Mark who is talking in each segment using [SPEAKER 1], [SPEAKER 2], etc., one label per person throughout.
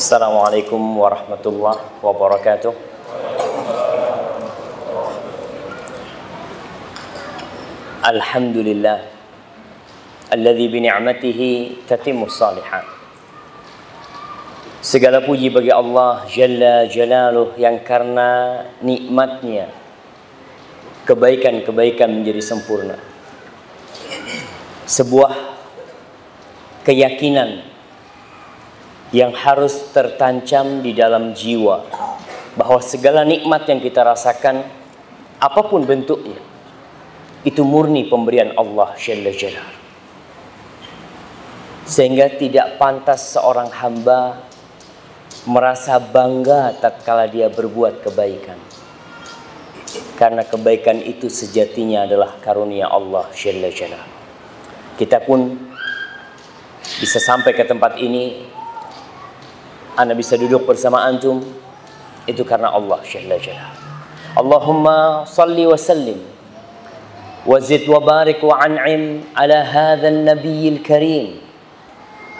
[SPEAKER 1] Assalamualaikum warahmatullahi wabarakatuh. Alhamdulillah alladzi bi ni'matihi tatimmu salihat. Segala puji bagi Allah Jalla Jalaluh yang karena nikmatnya kebaikan-kebaikan menjadi sempurna. Sebuah keyakinan yang harus tertancap di dalam jiwa bahwa segala nikmat yang kita rasakan apa pun bentuknya itu murni pemberian Allah Jalla Jalaluh. Sehingga tidak pantas seorang hamba merasa bangga tatkala dia berbuat kebaikan. Karena kebaikan itu sejatinya adalah karunia Allah Jalla Jalaluh. Kita pun bisa sampai ke tempat ini Anda bisa duduk bersama antum itu karena Allah Jalla Jalla. Allahumma salli wa sallim wa zid wa barik wa an'im ala hadha nabiy al-karim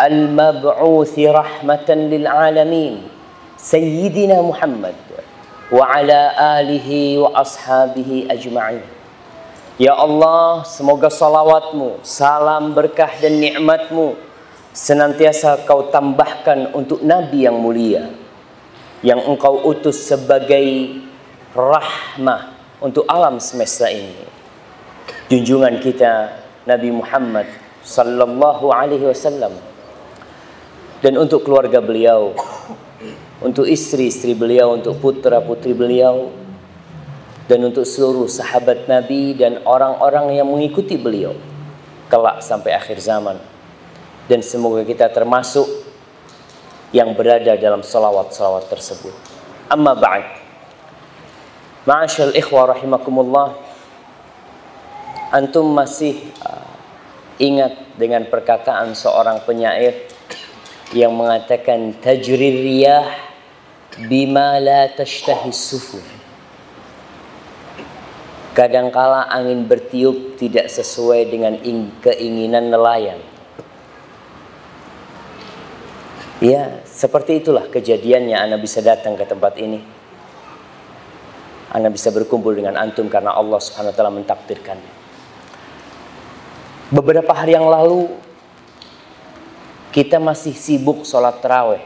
[SPEAKER 1] al-mab'uth rahmatan lil alamin sayyidina Muhammad wa ala alihi wa ashabihi ajma'in. Ya Allah, semoga salawatmu, salam berkah dan nikmatmu senantiasa kau tambahkan untuk Nabi yang mulia yang engkau utus sebagai rahmah untuk alam semesta ini. Junjungan kita Nabi Muhammad sallallahu alaihi wasallam. Dan untuk keluarga beliau untuk istri-istri beliau untuk putra-putri beliau dan untuk seluruh sahabat Nabi dan orang-orang yang mengikuti beliau kelak sampai akhir zaman dan semoga kita termasuk yang berada dalam salawat-salawat tersebut amma ba'd ma'asyal ikhwa rahimakumullah Antum masih uh, ingat dengan perkataan seorang penyair yang mengatakan tajrir riyah bima la tashtahi sufur. Kadangkala angin bertiup tidak sesuai dengan keinginan nelayan. Ya, seperti itulah kejadiannya Anda bisa datang ke tempat ini. Anda bisa berkumpul dengan antum karena Allah Subhanahu wa taala. Beberapa hari yang lalu kita masih sibuk sholat terawih.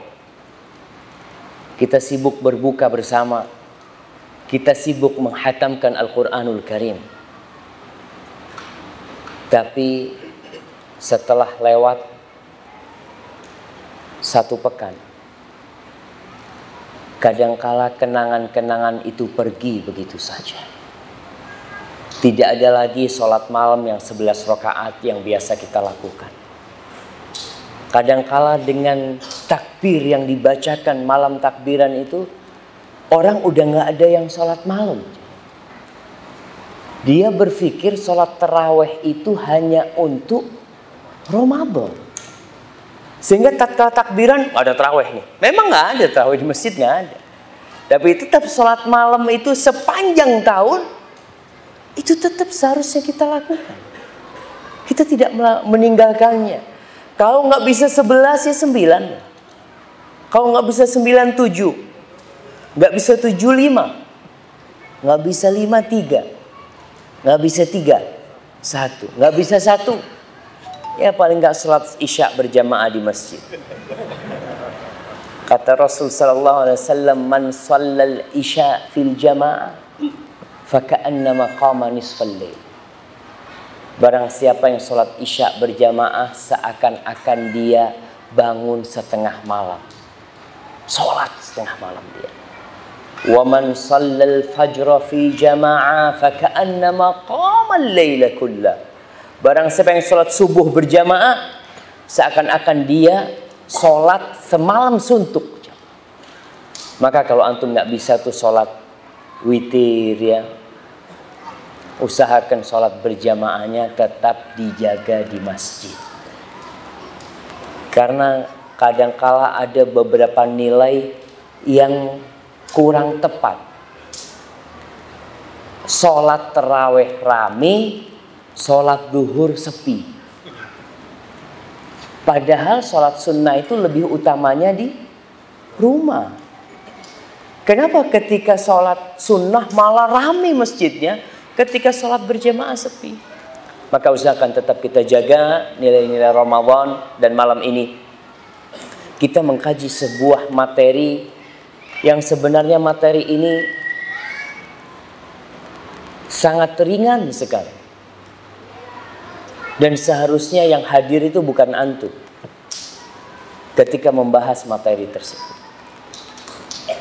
[SPEAKER 1] Kita sibuk berbuka bersama. Kita sibuk menghatamkan Al-Quranul Karim. Tapi setelah lewat satu pekan, kadangkala kenangan-kenangan itu pergi begitu saja. Tidak ada lagi sholat malam yang 11 rakaat yang biasa kita lakukan. Kadangkala dengan takbir yang dibacakan malam takbiran itu, orang udah nggak ada yang sholat malam. Dia berpikir sholat terawih itu hanya untuk Ramadan. Sehingga tatkala takbiran ada terawih nih. Memang nggak ada terawih di masjid nggak ada. Tapi tetap sholat malam itu sepanjang tahun itu tetap seharusnya kita lakukan. Kita tidak meninggalkannya. Kalau nggak bisa sebelas ya sembilan. Kalau nggak bisa sembilan tujuh. Nggak bisa tujuh lima. Nggak bisa lima tiga. Nggak bisa tiga. Satu. Nggak bisa satu. Ya paling nggak sholat isya berjamaah di masjid. Kata Rasul sallallahu alaihi wasallam man shallal isya fil jamaah faka'annama qama nisfal lail. Barang siapa yang sholat isya berjamaah seakan-akan dia bangun setengah malam. Sholat setengah malam dia. Shallal fajra fi jama'ah faka'annama qama al-laila kullah. Barang siapa yang sholat subuh berjamaah seakan-akan dia sholat semalam suntuk. Maka kalau antum nggak bisa tuh sholat witir ya usahakan sholat berjamaahnya tetap dijaga di masjid karena kadangkala ada beberapa nilai yang kurang tepat sholat terawih rame sholat duhur sepi padahal sholat sunnah itu lebih utamanya di rumah. Kenapa ketika sholat sunnah malah rame masjidnya, ketika sholat berjamaah sepi? Maka usahakan tetap kita jaga nilai-nilai Ramadan dan malam ini kita mengkaji sebuah materi yang sebenarnya materi ini sangat ringan sekali. Dan seharusnya yang hadir itu bukan antum ketika membahas materi tersebut.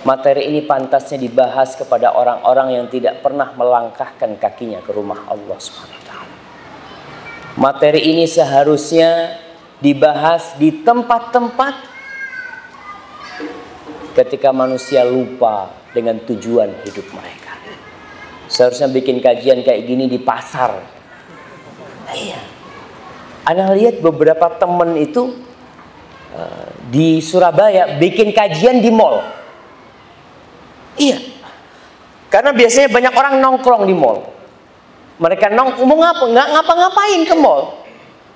[SPEAKER 1] Materi ini pantasnya dibahas kepada orang-orang yang tidak pernah melangkahkan kakinya ke rumah Allah Subhanahu Materi ini seharusnya dibahas di tempat-tempat ketika manusia lupa dengan tujuan hidup mereka. Seharusnya bikin kajian kayak gini di pasar. Iya. Anda lihat beberapa temen itu uh, di Surabaya bikin kajian di mall. Iya. Karena biasanya banyak orang nongkrong di mall. Mereka nong mau ngapa? Nggak ngapa-ngapain ke mall.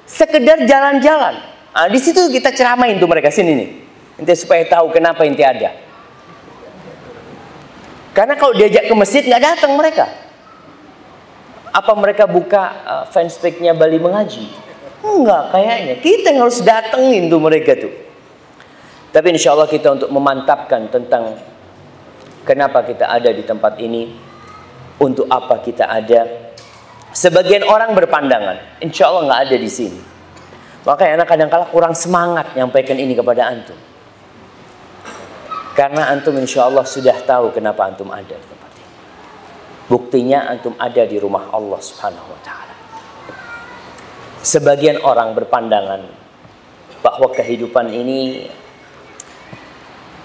[SPEAKER 1] Sekedar jalan-jalan. Nah, di situ kita ceramain tuh mereka sini nih. Inti supaya tahu kenapa inti ada. Karena kalau diajak ke masjid nggak datang mereka. Apa mereka buka uh, fanspage-nya Bali mengaji? Enggak kayaknya. Kita yang harus datengin tuh mereka tuh. Tapi insya Allah kita untuk memantapkan tentang Kenapa kita ada di tempat ini? Untuk apa kita ada? Sebagian orang berpandangan, insya Allah nggak ada di sini. Makanya anak kadang kala kurang semangat nyampaikan ini kepada antum. Karena antum insya Allah sudah tahu kenapa antum ada di tempat ini. Buktinya antum ada di rumah Allah subhanahu wa ta'ala. Sebagian orang berpandangan bahwa kehidupan ini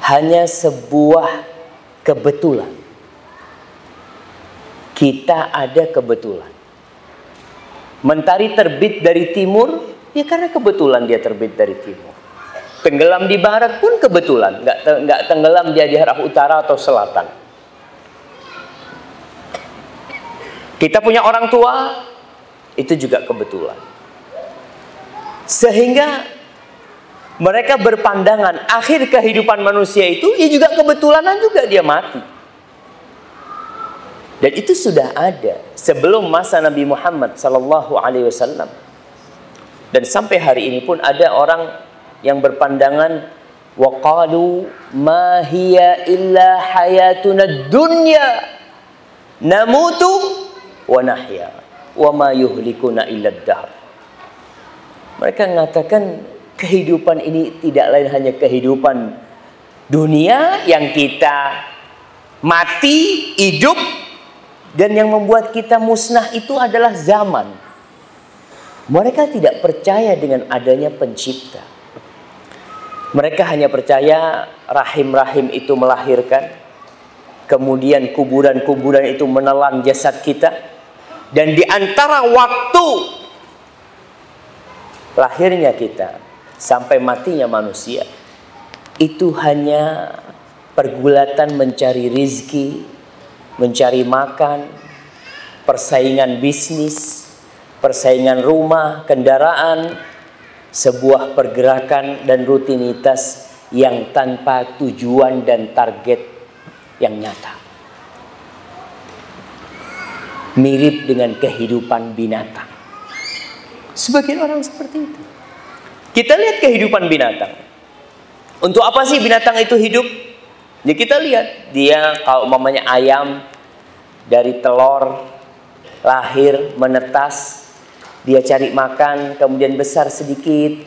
[SPEAKER 1] hanya sebuah kebetulan. Kita ada kebetulan. Mentari terbit dari timur, ya karena kebetulan dia terbit dari timur. Tenggelam di barat pun kebetulan, nggak nggak tenggelam dia di arah utara atau selatan. Kita punya orang tua, itu juga kebetulan. Sehingga mereka berpandangan akhir kehidupan manusia itu ya juga kebetulanan juga dia mati. Dan itu sudah ada sebelum masa Nabi Muhammad sallallahu alaihi wasallam. Dan sampai hari ini pun ada orang yang berpandangan waqalu ma hiya illa hayatuna dunya namutu wa nahya wa ma yuhlikuna illa dahr. Mereka mengatakan kehidupan ini tidak lain hanya kehidupan dunia yang kita mati, hidup dan yang membuat kita musnah itu adalah zaman. Mereka tidak percaya dengan adanya pencipta. Mereka hanya percaya rahim-rahim itu melahirkan, kemudian kuburan-kuburan itu menelan jasad kita, dan di antara waktu lahirnya kita sampai matinya manusia itu hanya pergulatan mencari rizki, mencari makan, persaingan bisnis, persaingan rumah, kendaraan, sebuah pergerakan dan rutinitas yang tanpa tujuan dan target yang nyata. Mirip dengan kehidupan binatang. Sebagian orang seperti itu. Kita lihat kehidupan binatang. Untuk apa sih binatang itu hidup? Ya kita lihat, dia kalau mamanya ayam dari telur lahir menetas, dia cari makan, kemudian besar sedikit,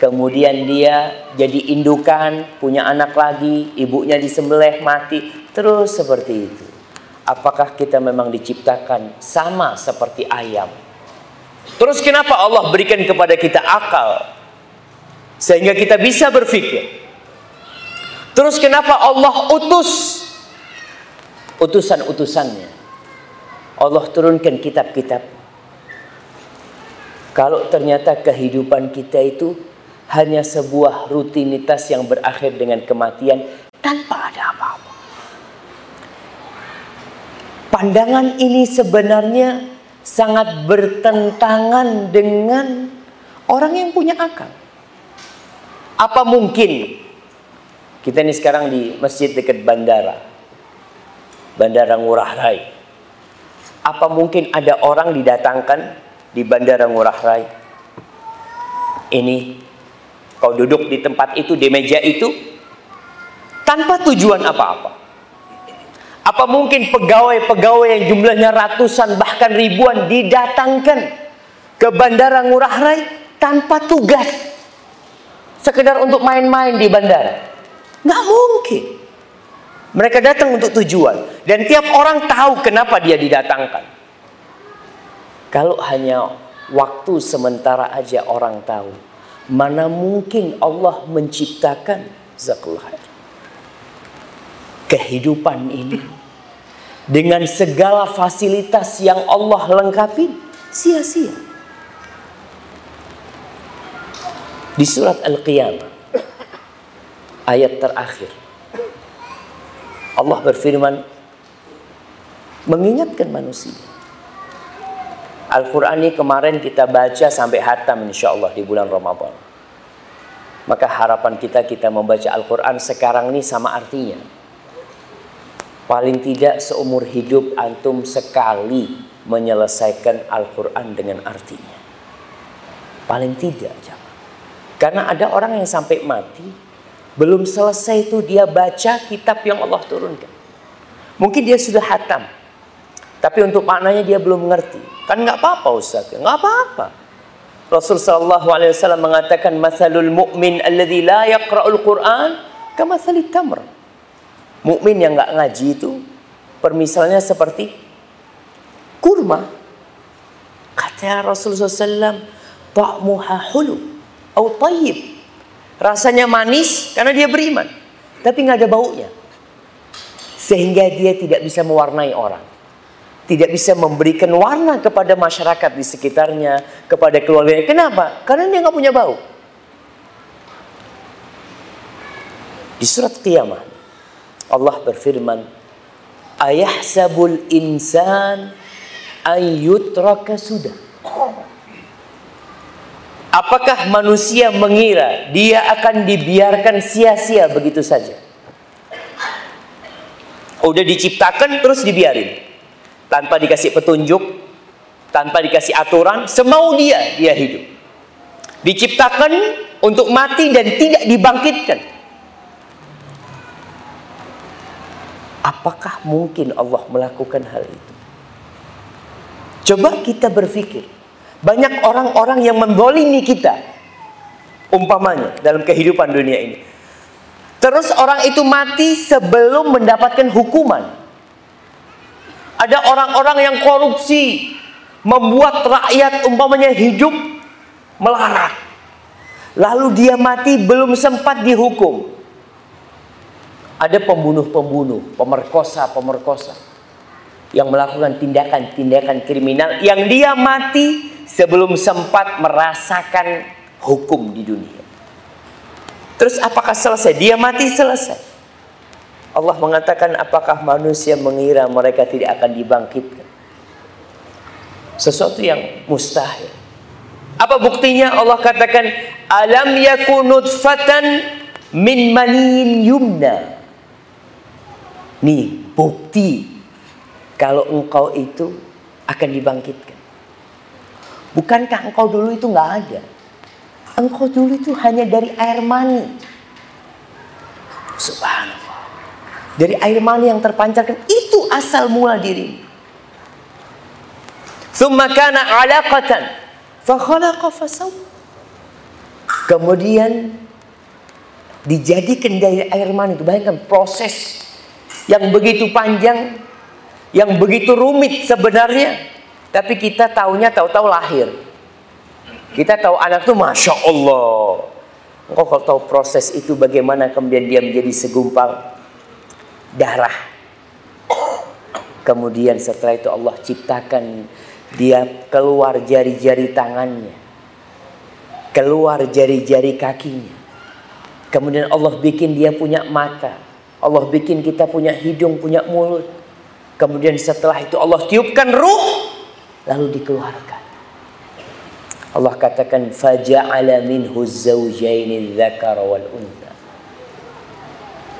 [SPEAKER 1] kemudian dia jadi indukan, punya anak lagi, ibunya disembelih mati, terus seperti itu. Apakah kita memang diciptakan sama seperti ayam? Terus kenapa Allah berikan kepada kita akal? Sehingga kita bisa berpikir. Terus kenapa Allah utus utusan-utusannya? Allah turunkan kitab-kitab. Kalau ternyata kehidupan kita itu hanya sebuah rutinitas yang berakhir dengan kematian tanpa ada apa-apa. Pandangan ini sebenarnya sangat bertentangan dengan orang yang punya akal. Apa mungkin Kita ini sekarang di masjid dekat bandara. Bandara Ngurah Rai. Apa mungkin ada orang didatangkan di Bandara Ngurah Rai? Ini kau duduk di tempat itu, di meja itu, tanpa tujuan apa-apa. Apa mungkin pegawai-pegawai yang jumlahnya ratusan bahkan ribuan didatangkan ke Bandara Ngurah Rai tanpa tugas? Sekedar untuk main-main di bandara. Nggak mungkin. Mereka datang untuk tujuan. Dan tiap orang tahu kenapa dia didatangkan. Kalau hanya waktu sementara aja orang tahu. Mana mungkin Allah menciptakan zakullah kehidupan ini dengan segala fasilitas yang Allah lengkapi sia-sia. Di surat Al-Qiyamah ayat terakhir. Allah berfirman mengingatkan manusia. Al-Quran ini kemarin kita baca sampai hatam insya Allah di bulan Ramadan. Maka harapan kita kita membaca Al-Quran sekarang ini sama artinya. Paling tidak seumur hidup antum sekali menyelesaikan Al-Quran dengan artinya. Paling tidak. Karena ada orang yang sampai mati belum selesai itu dia baca kitab yang Allah turunkan. Mungkin dia sudah hatam. Tapi untuk maknanya dia belum mengerti. Kan nggak apa-apa Ustaz. Nggak apa-apa. Rasul sallallahu alaihi wasallam mengatakan masalul mu'min alladhi la yaqra'ul Qur'an kama tamr. Mukmin yang nggak ngaji itu permisalnya seperti kurma. Kata Rasulullah SAW, ta'muha hulu atau tayyib. Rasanya manis karena dia beriman. Tapi nggak ada baunya. Sehingga dia tidak bisa mewarnai orang. Tidak bisa memberikan warna kepada masyarakat di sekitarnya, kepada keluarganya. Kenapa? Karena dia nggak punya bau. Di surat Qiyamah, Allah berfirman, Ayah sabul insan ayyutraka sudah. Apakah manusia mengira dia akan dibiarkan sia-sia begitu saja? Udah diciptakan terus dibiarin. Tanpa dikasih petunjuk, tanpa dikasih aturan, semau dia dia hidup. Diciptakan untuk mati dan tidak dibangkitkan. Apakah mungkin Allah melakukan hal itu? Coba kita berpikir banyak orang-orang yang mendolimi kita. Umpamanya dalam kehidupan dunia ini. Terus orang itu mati sebelum mendapatkan hukuman. Ada orang-orang yang korupsi. Membuat rakyat umpamanya hidup melarat. Lalu dia mati belum sempat dihukum. Ada pembunuh-pembunuh, pemerkosa-pemerkosa yang melakukan tindakan-tindakan kriminal yang dia mati sebelum sempat merasakan hukum di dunia. Terus apakah selesai? Dia mati selesai. Allah mengatakan apakah manusia mengira mereka tidak akan dibangkitkan? Sesuatu yang mustahil. Apa buktinya? Allah katakan alam yakunut fatan min manin yumna. Nih bukti kalau engkau itu akan dibangkitkan. Bukankah engkau dulu itu nggak ada? Engkau dulu itu hanya dari air mani. Subhanallah. Dari air mani yang terpancarkan itu asal mula diri. Thumma kana alaqatan fa khalaqa Kemudian dijadikan dari air mani itu bayangkan proses yang begitu panjang yang begitu rumit sebenarnya tapi kita taunya tahu-tahu lahir. Kita tahu anak itu masya Allah. Engkau kalau tahu proses itu bagaimana kemudian dia menjadi segumpal darah. Kemudian setelah itu Allah ciptakan dia keluar jari-jari tangannya. Keluar jari-jari kakinya. Kemudian Allah bikin dia punya mata. Allah bikin kita punya hidung, punya mulut. Kemudian setelah itu Allah tiupkan ruh lalu dikeluarkan. Allah katakan faja'ala minhu zawjaini dzakara wal untha.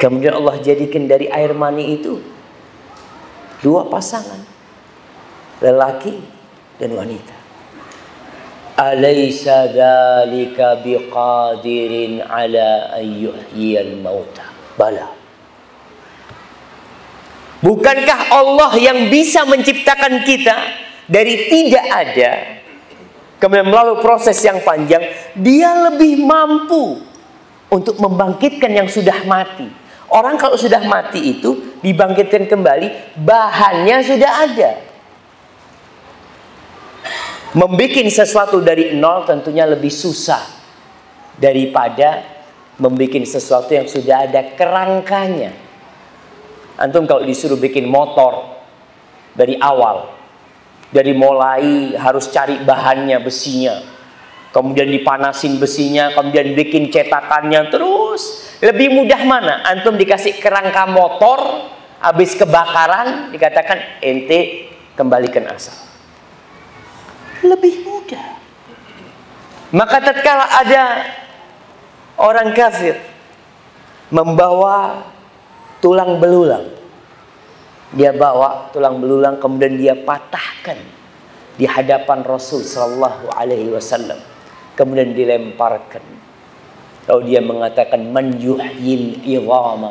[SPEAKER 1] Kemudian Allah jadikan dari air mani itu dua pasangan. Lelaki dan wanita. Alaysa dhalika biqadirin ala an yuhyiyal mauta. Bala. Bukankah Allah yang bisa menciptakan kita dari tidak ada kemudian melalui proses yang panjang dia lebih mampu untuk membangkitkan yang sudah mati. Orang kalau sudah mati itu dibangkitkan kembali bahannya sudah ada. Membikin sesuatu dari nol tentunya lebih susah daripada membikin sesuatu yang sudah ada kerangkanya. Antum kalau disuruh bikin motor dari awal, dari mulai harus cari bahannya, besinya, kemudian dipanasin besinya, kemudian bikin cetakannya terus. Lebih mudah mana? Antum dikasih kerangka motor, habis kebakaran dikatakan ente kembalikan asal lebih mudah. Maka tatkala ada orang kafir membawa tulang belulang, dia bawa tulang belulang kemudian dia patahkan di hadapan Rasul Shallallahu Alaihi Wasallam, kemudian dilemparkan. Lalu dia mengatakan man yuhyil idhama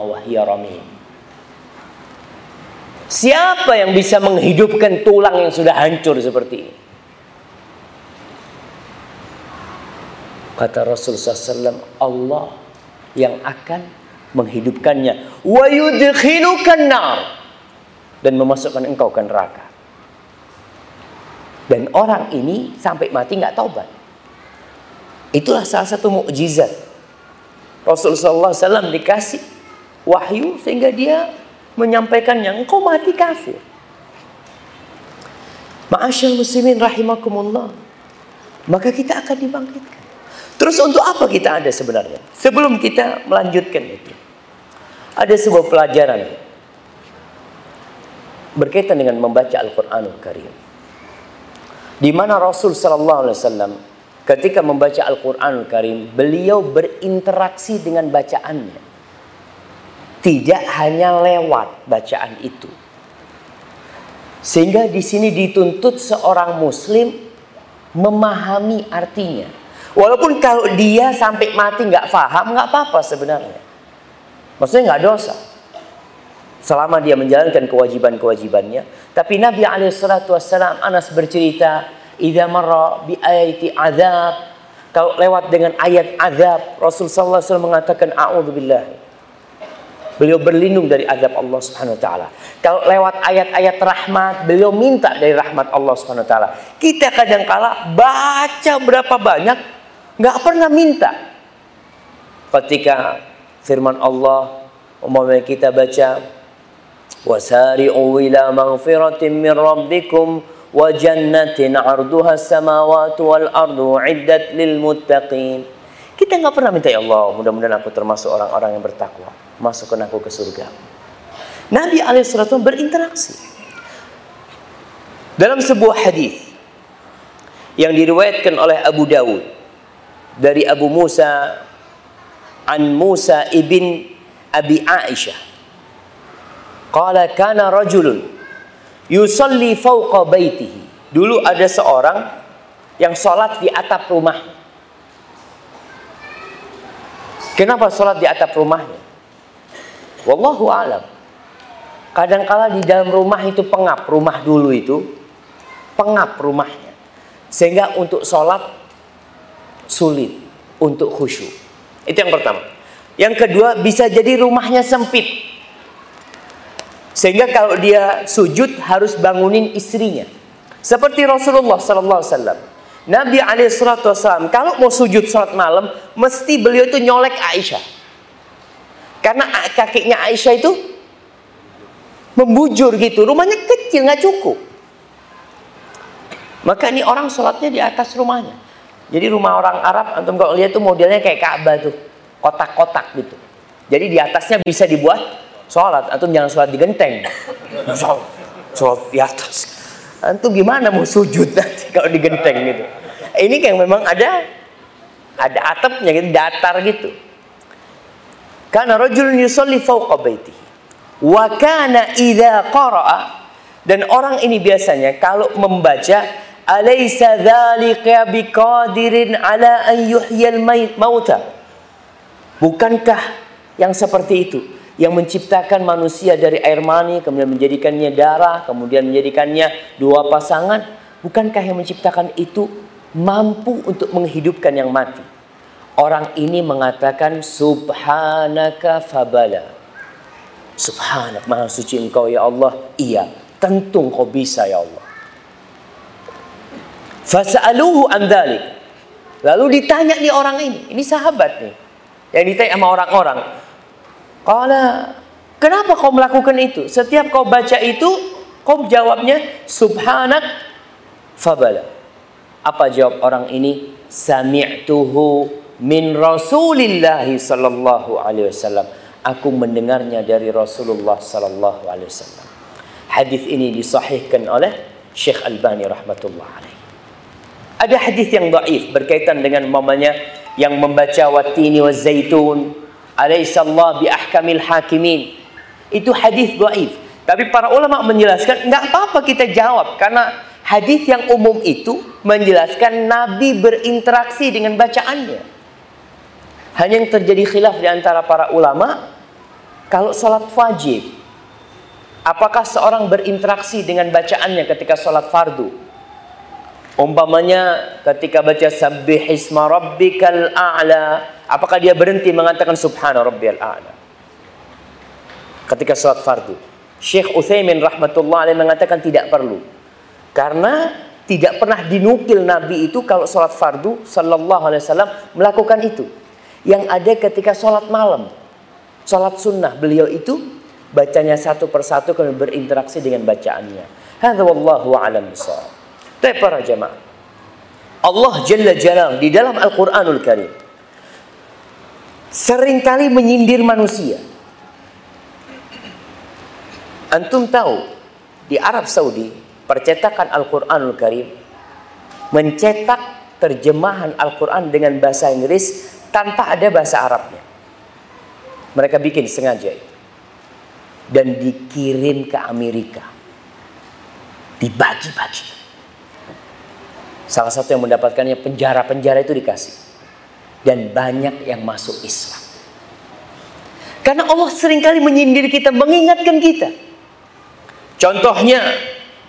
[SPEAKER 1] Siapa yang bisa menghidupkan tulang yang sudah hancur seperti ini? Kata Rasul SAW, Allah yang akan menghidupkannya. Wa yudkhilukan. Dan memasukkan engkau ke neraka. Dan orang ini sampai mati nggak taubat. Itulah salah satu mukjizat. Rasul SAW dikasih wahyu sehingga dia menyampaikannya. Engkau mati kafir. Ma'asyal muslimin rahimakumullah. Maka kita akan dibangkitkan. Terus untuk apa kita ada sebenarnya? Sebelum kita melanjutkan itu. Ada sebuah pelajaran berkaitan dengan membaca Al-Qur'anul Karim. Di mana Rasul sallallahu alaihi wasallam ketika membaca Al-Qur'anul Karim, beliau berinteraksi dengan bacaannya. Tidak hanya lewat bacaan itu. Sehingga di sini dituntut seorang muslim memahami artinya Walaupun kalau dia sampai mati nggak paham, nggak apa-apa sebenarnya. Maksudnya nggak dosa. Selama dia menjalankan kewajiban-kewajibannya. Tapi Nabi Alaihissalam Anas bercerita, "Idza marra bi ayati azab." Kalau lewat dengan ayat azab, Rasulullah SAW mengatakan, "A'udzubillah." Beliau berlindung dari azab Allah Subhanahu wa taala. Kalau lewat ayat-ayat rahmat, beliau minta dari rahmat Allah Subhanahu wa taala. Kita kadang kala baca berapa banyak nggak pernah minta. Ketika firman Allah umpamanya kita baca wasari'u ila maghfiratin min rabbikum wa jannatin 'arduha as-samawati wal ardu 'iddat lil muttaqin. Kita nggak pernah minta ya Allah, mudah-mudahan aku termasuk orang-orang yang bertakwa, masukkan aku ke surga. Nabi alaihissalam berinteraksi. Dalam sebuah hadis yang diriwayatkan oleh Abu Dawud dari Abu Musa an Musa ibn Abi Aisyah qala kana rajulun yusalli fawqa baitihi. Dulu ada seorang yang sholat di atap rumah. Kenapa sholat di atap rumahnya? Wallahu alam. Kadangkala di dalam rumah itu pengap rumah dulu itu pengap rumahnya. Sehingga untuk sholat sulit untuk khusyuk. Itu yang pertama. Yang kedua, bisa jadi rumahnya sempit. Sehingga kalau dia sujud harus bangunin istrinya. Seperti Rasulullah sallallahu alaihi wasallam. Nabi alaihi wasallam kalau mau sujud salat malam mesti beliau itu nyolek Aisyah. Karena kakinya Aisyah itu membujur gitu, rumahnya kecil nggak cukup. Maka ini orang sholatnya di atas rumahnya. Jadi rumah orang Arab antum kalau lihat tuh modelnya kayak Ka'bah tuh, kotak-kotak gitu. Jadi di atasnya bisa dibuat sholat. Antum jangan sholat di genteng. Sholat, sholat di atas. Antum gimana mau sujud nanti kalau di genteng gitu. Ini kayak memang ada ada atapnya gitu, datar gitu. Karena rajulun yusalli fawqa baitihi. Wa kana idza dan orang ini biasanya kalau membaca alaysa dzalika biqadirin ala an yuhyal mauta. Bukankah yang seperti itu yang menciptakan manusia dari air mani kemudian menjadikannya darah kemudian menjadikannya dua pasangan? Bukankah yang menciptakan itu mampu untuk menghidupkan yang mati? Orang ini mengatakan subhanaka fabala. Subhanak maha suci engkau ya Allah. Iya tentu engkau bisa ya Allah fasa'aluhu an lalu ditanya nih orang ini ini sahabat nih yang ditanya sama orang-orang Qala, kenapa kau melakukan itu? Setiap kau baca itu, kau jawabnya subhanak fabala. Apa jawab orang ini? Sami'tuhu min Rasulillah sallallahu alaihi wasallam. Aku mendengarnya dari Rasulullah sallallahu alaihi wasallam. Hadis ini disahihkan oleh Syekh Albani rahmatullah alaih. Ada hadis yang dhaif berkaitan dengan mamanya yang membaca watini wa zaitun bi ahkamil hakimin. Itu hadis dhaif. Tapi para ulama menjelaskan nggak apa-apa kita jawab karena hadis yang umum itu menjelaskan Nabi berinteraksi dengan bacaannya. Hanya yang terjadi khilaf di antara para ulama kalau sholat wajib apakah seorang berinteraksi dengan bacaannya ketika sholat fardu? Umpamanya ketika baca sabbih isma rabbikal a'la, apakah dia berhenti mengatakan subhana rabbiyal a'la? Ketika salat fardu. Syekh Utsaimin rahmatullah alaih mengatakan tidak perlu. Karena tidak pernah dinukil Nabi itu kalau salat fardu sallallahu alaihi wasallam melakukan itu. Yang ada ketika salat malam, salat sunnah beliau itu bacanya satu persatu kemudian berinteraksi dengan bacaannya. Hadza wallahu a'lam bishawab. Tapi para jemaah. Allah Jalla Jalal di dalam Al-Quranul Karim sering kali menyindir manusia. Antum tahu di Arab Saudi percetakan Al-Quranul Karim mencetak terjemahan Al-Quran dengan bahasa Inggris tanpa ada bahasa Arabnya. Mereka bikin sengaja itu. Dan dikirim ke Amerika. Dibagi-bagi. Salah satu yang mendapatkannya penjara-penjara itu dikasih. Dan banyak yang masuk Islam. Karena Allah sering kali menyindir kita, mengingatkan kita. Contohnya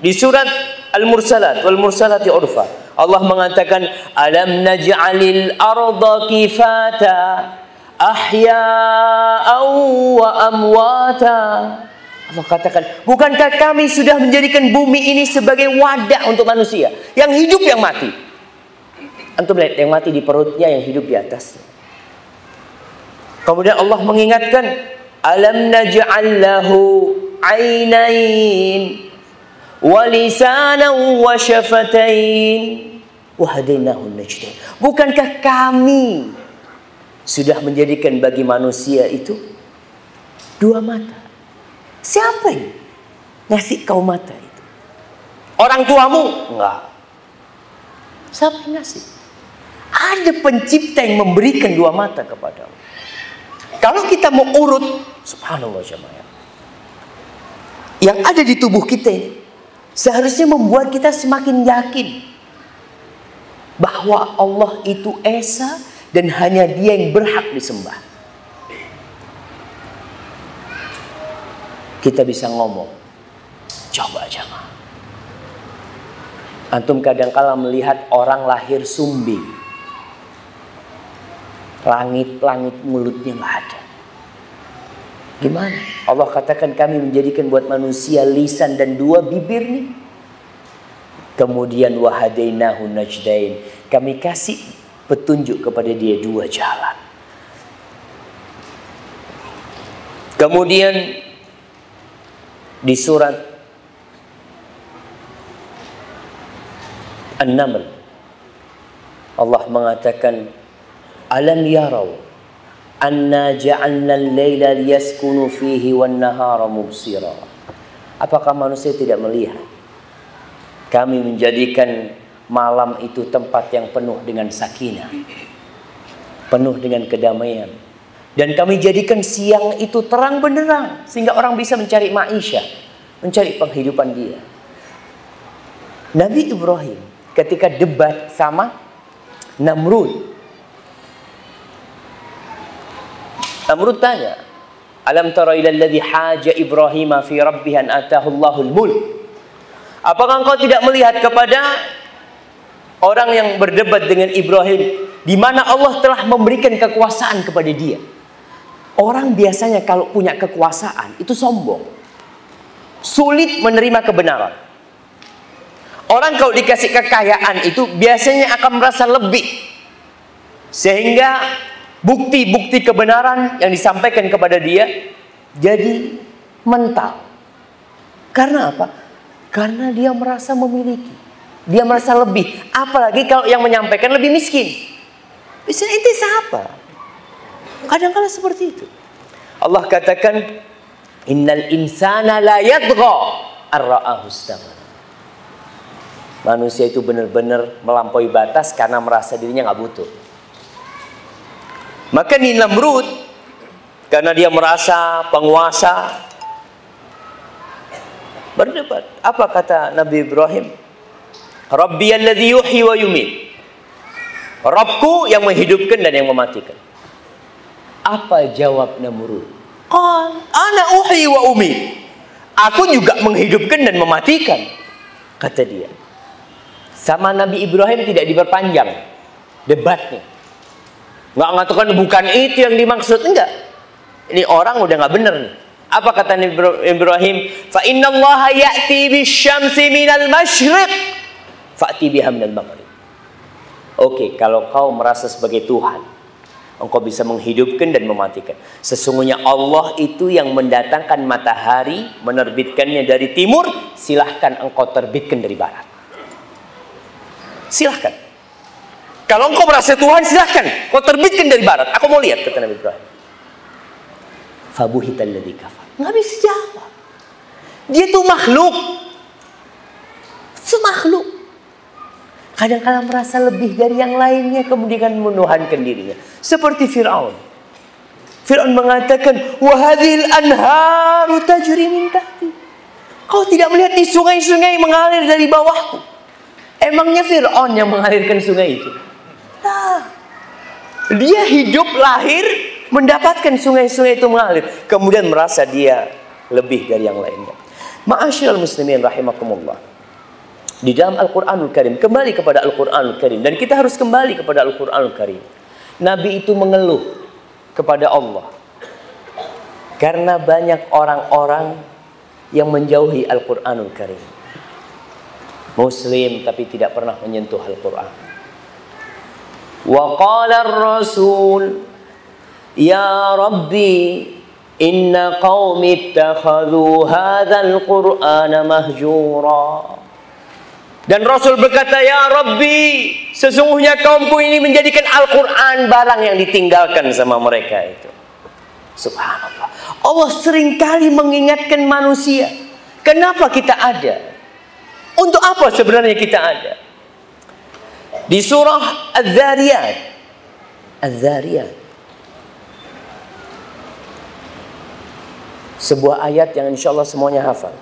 [SPEAKER 1] di surat Al-Mursalat wal Mursalati urfa. Allah mengatakan alam naj'alil arda kifata ahya'an wa amwata Allah katakan, bukankah kami sudah menjadikan bumi ini sebagai wadah untuk manusia? Yang hidup yang mati. Antum lihat yang mati di perutnya, yang hidup di atas. Kemudian Allah mengingatkan, Alam naj'al lahu ainain wa syafatain najdain. Bukankah kami sudah menjadikan bagi manusia itu dua mata, Siapa yang ngasih kau mata itu? Orang tuamu? Enggak. Siapa yang ngasih? Ada pencipta yang memberikan dua mata kepadamu. Kalau kita mau urut, subhanallah jemaah. Yang ada di tubuh kita seharusnya membuat kita semakin yakin bahwa Allah itu esa dan hanya Dia yang berhak disembah. Kita bisa ngomong. Coba jangan. Antum kadang-kala melihat orang lahir sumbing. Langit-langit mulutnya nggak ada. Gimana? Allah katakan kami menjadikan buat manusia lisan dan dua bibir nih. Kemudian wahadainahu najdain. Kami kasih petunjuk kepada dia dua jalan. Kemudian di surat An-Naml. Allah mengatakan alam yarau anna ja'alna al-laila liyaskunu fihi wan nahara mubsira. Apakah manusia tidak melihat? Kami menjadikan malam itu tempat yang penuh dengan sakinah penuh dengan kedamaian Dan kami jadikan siang itu terang benderang sehingga orang bisa mencari maisha, mencari penghidupan dia. Nabi Ibrahim ketika debat sama Namrud. Namrud tanya, "Alam tara ila alladhi haja Ibrahim fi rabbih an atahu mulk?" Apakah engkau tidak melihat kepada orang yang berdebat dengan Ibrahim di mana Allah telah memberikan kekuasaan kepada dia? Orang biasanya kalau punya kekuasaan itu sombong. Sulit menerima kebenaran. Orang kalau dikasih kekayaan itu biasanya akan merasa lebih. Sehingga bukti-bukti kebenaran yang disampaikan kepada dia jadi mental. Karena apa? Karena dia merasa memiliki. Dia merasa lebih. Apalagi kalau yang menyampaikan lebih miskin. Misalnya itu siapa? Kadang-kala seperti itu. Allah katakan innal insana la yadgha ar-ra'ahu Manusia itu benar-benar melampaui batas karena merasa dirinya nggak butuh. Maka di Namrud karena dia merasa penguasa berdebat. Apa kata Nabi Ibrahim? Rabbi alladhi yuhyi wa yumit. Rabbku yang menghidupkan dan yang mematikan. Apa jawab Namrud? Qal ana uhi wa umi. Aku juga menghidupkan dan mematikan. Kata dia. Sama Nabi Ibrahim tidak diperpanjang debatnya. Nggak mengatakan bukan itu yang dimaksud enggak. Ini orang udah nggak bener nih. Apa kata Nabi Ibrahim? Fa inna Allah ya'ti bisyamsi minal masyriq fa'ti biha minal maghrib. Oke, kalau kau merasa sebagai Tuhan, engkau bisa menghidupkan dan mematikan. Sesungguhnya Allah itu yang mendatangkan matahari, menerbitkannya dari timur, silahkan engkau terbitkan dari barat. Silahkan. Kalau engkau merasa Tuhan, silahkan. Kau terbitkan dari barat. Aku mau lihat, kata Nabi Ibrahim. Fabuhitan ladhi kafar. Nggak bisa jawab. Dia itu makhluk. Semakhluk kadang-kadang merasa lebih dari yang lainnya kemudian menuhankan dirinya. Seperti Firaun. Firaun mengatakan wahadil anharu tajri min tahti. Kau tidak melihat di sungai-sungai mengalir dari bawahku? Emangnya Firaun yang mengalirkan sungai itu? Nah, dia hidup lahir mendapatkan sungai-sungai itu mengalir. Kemudian merasa dia lebih dari yang lainnya. Ma'asyiral muslimin rahimakumullah di dalam Al-Quranul Karim. Kembali kepada Al-Quranul Karim. Dan kita harus kembali kepada Al-Quranul Karim. Nabi itu mengeluh kepada Allah. Karena banyak orang-orang yang menjauhi Al-Quranul Karim. Muslim tapi tidak pernah menyentuh Al-Quran. Wa qala rasul Ya Rabbi Inna qawmi ittakhadhu hadzal Qur'ana mahjura dan Rasul berkata, Ya Rabbi, sesungguhnya kaumku ini menjadikan Al-Quran barang yang ditinggalkan sama mereka itu. Subhanallah. Allah sering kali mengingatkan manusia. Kenapa kita ada? Untuk apa sebenarnya kita ada? Di surah Az-Zariyat. Az-Zariyat. Sebuah ayat yang insya Allah semuanya hafal.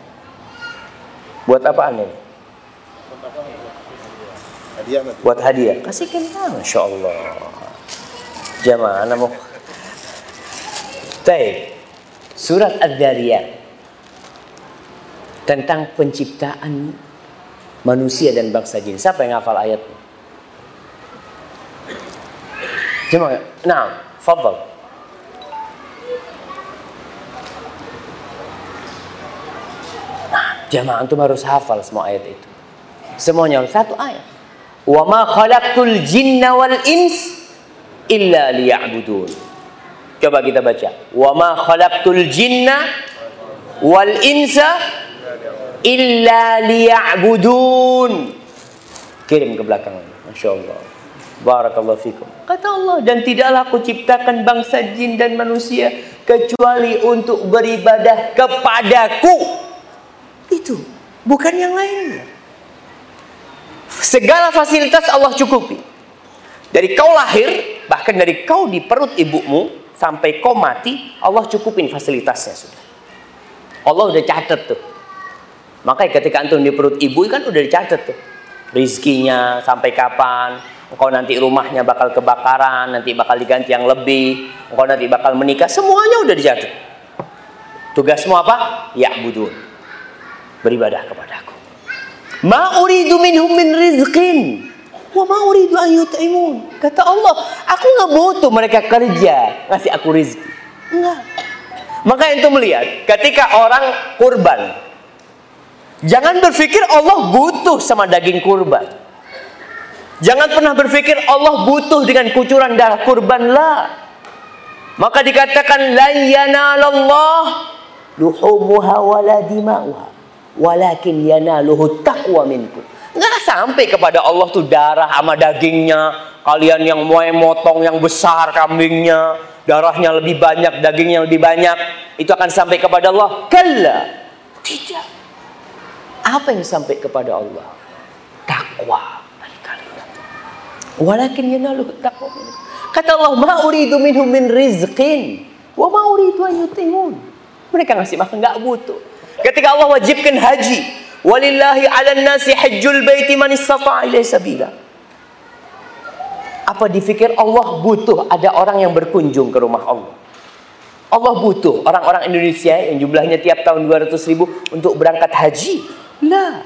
[SPEAKER 1] Buat apa ini? Hadiah buat hadiah? Kasihkan kan Masya Allah. Jamaah namu Baik. Surat Ad-Dariyah tentang penciptaan manusia dan bangsa jin. Siapa yang hafal ayatnya jemaah nah fadal nah jemaah antum harus hafal semua ayat itu. Semuanya satu ayat wa ma khalaqtul jinna wal ins illa liya'budun. Coba kita baca. Wa ma khalaqtul jinna wal insa illa liya'budun. Kirim ke belakang. Masya Allah. Barakallahu fikum. Kata Allah, dan tidaklah aku ciptakan bangsa jin dan manusia kecuali untuk beribadah kepadaku. Itu, bukan yang lainnya. Segala fasilitas Allah cukupi. Dari kau lahir, bahkan dari kau di perut ibumu, sampai kau mati, Allah cukupin fasilitasnya sudah. Allah udah catat tuh. Makanya ketika antum di perut ibu kan udah dicatat tuh. Rizkinya sampai kapan, engkau nanti rumahnya bakal kebakaran, nanti bakal diganti yang lebih, engkau nanti bakal menikah, semuanya udah dicatat. Tugasmu apa? Ya budun. Beribadah kepadaku. Ma uridu minhum min rizqin. Wa ma uridu an yut'imun. Kata Allah, aku nggak butuh mereka kerja ngasih aku rizki. Enggak. Maka itu melihat ketika orang kurban. Jangan berpikir Allah butuh sama daging kurban. Jangan pernah berpikir Allah butuh dengan kucuran darah kurban lah. Maka dikatakan la yanalallah luhumuha wala dima'uha walakin yanaluhu taqwa minkum. Nggak sampai kepada Allah tuh darah sama dagingnya. Kalian yang mau motong yang besar kambingnya, darahnya lebih banyak, dagingnya lebih banyak, itu akan sampai kepada Allah. Kalla. Tidak. Apa yang sampai kepada Allah? Takwa dari kalian. Walakin yanaluhu taqwa minkum. Kata Allah, "Ma uridu minhum min rizqin wa ma uridu an yutimun." Mereka ngasih makan nggak butuh. Ketika Allah wajibkan haji, walillahi 'alan nasi hajjul baiti man istata'a ilaihi sabila. Apa dipikir Allah butuh ada orang yang berkunjung ke rumah Allah? Allah butuh orang-orang Indonesia yang jumlahnya tiap tahun 200 ribu untuk berangkat haji? Lah.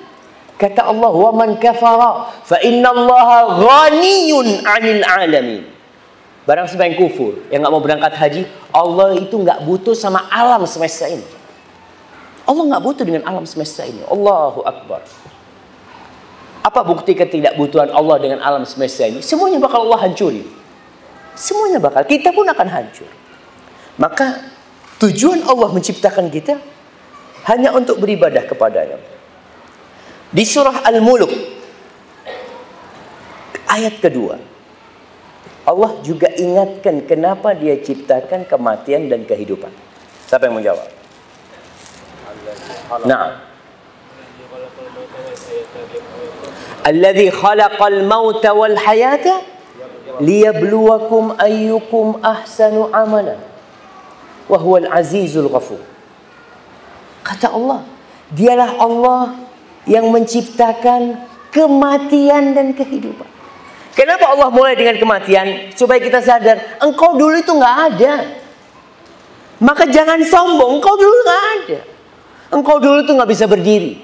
[SPEAKER 1] Kata Allah, "Wa man kafara fa inna Allah ghaniyun 'anil 'alamin." Barang siapa yang kufur, yang nggak mau berangkat haji, Allah itu nggak butuh sama alam semesta ini. Allah nggak butuh dengan alam semesta ini. Allahu Akbar. Apa bukti ketidakbutuhan Allah dengan alam semesta ini? Semuanya bakal Allah hancuri. Semuanya bakal. Kita pun akan hancur. Maka tujuan Allah menciptakan kita hanya untuk beribadah kepadanya. Di surah Al-Muluk ayat kedua Allah juga ingatkan kenapa dia ciptakan kematian dan kehidupan. Siapa yang mau Nah. Khalaqal mauta wal hayata liyabluwakum ayyukum ahsanu amala wa huwal azizul ghafur. Kata Allah, dialah Allah yang menciptakan kematian dan kehidupan. Kenapa Allah mulai dengan kematian? Supaya kita sadar, engkau dulu itu nggak ada. Maka jangan sombong, engkau dulu nggak ada. Engkau dulu itu nggak bisa berdiri.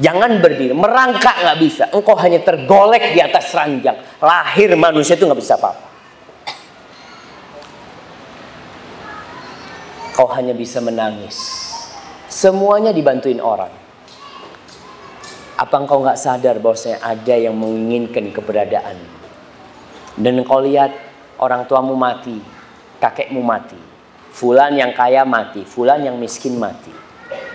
[SPEAKER 1] Jangan berdiri, merangkak nggak bisa. Engkau hanya tergolek di atas ranjang. Lahir manusia itu nggak bisa apa-apa. Kau hanya bisa menangis. Semuanya dibantuin orang. Apa engkau nggak sadar bahwasanya ada yang menginginkan keberadaan? Dan engkau lihat orang tuamu mati, kakekmu mati, fulan yang kaya mati, fulan yang miskin mati.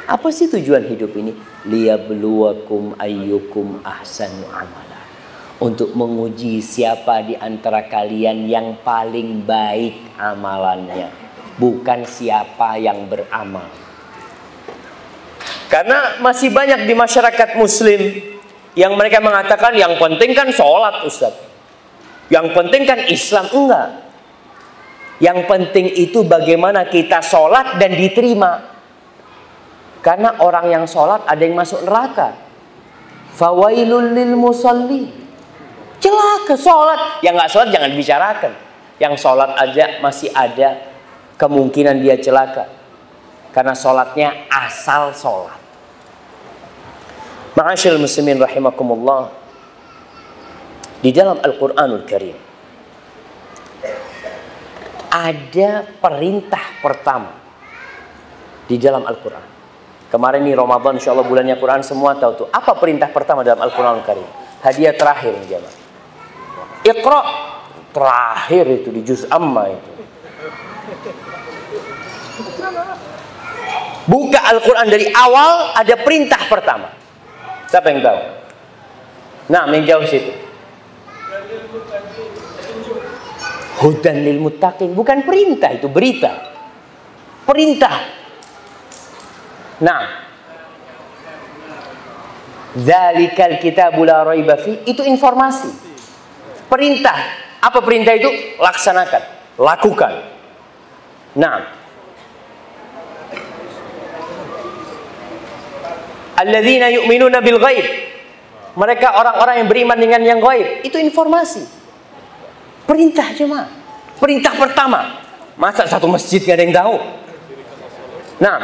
[SPEAKER 1] Apa sih tujuan hidup ini? Liyabluwakum ayyukum ahsanu amala. Untuk menguji siapa di antara kalian yang paling baik amalannya, bukan siapa yang beramal. Karena masih banyak di masyarakat muslim yang mereka mengatakan yang penting kan sholat Ustaz. Yang penting kan Islam. Enggak. Yang penting itu bagaimana kita sholat dan diterima. Karena orang yang sholat ada yang masuk neraka. Fawailul lil musalli. Celaka sholat. Yang nggak sholat jangan dibicarakan. Yang sholat aja masih ada kemungkinan dia celaka. Karena sholatnya asal sholat. Ma'asyil muslimin rahimakumullah. Di dalam Al-Quranul Karim. Ada perintah pertama. Di dalam Al-Quran. Kemarin nih Ramadan insya Allah bulannya Quran semua tahu tuh. Apa perintah pertama dalam Al-Quranul Karim? Hadiah terakhir nih jamaah. Iqra terakhir itu di juz amma itu. Buka Al-Quran dari awal ada perintah pertama. Siapa yang tahu? Nah, yang jauh situ. Hudan lil muttaqin bukan perintah itu berita. Perintah. Nah. Zalikal kitabu la raiba fi itu informasi. Perintah. Apa perintah itu? Laksanakan. Lakukan. Nah. Alladzina yu'minuna bil ghaib. Mereka orang-orang yang beriman dengan yang gaib. Itu informasi. Perintah jemaah. Perintah pertama. Masa satu masjid gak ada yang tahu? Nah.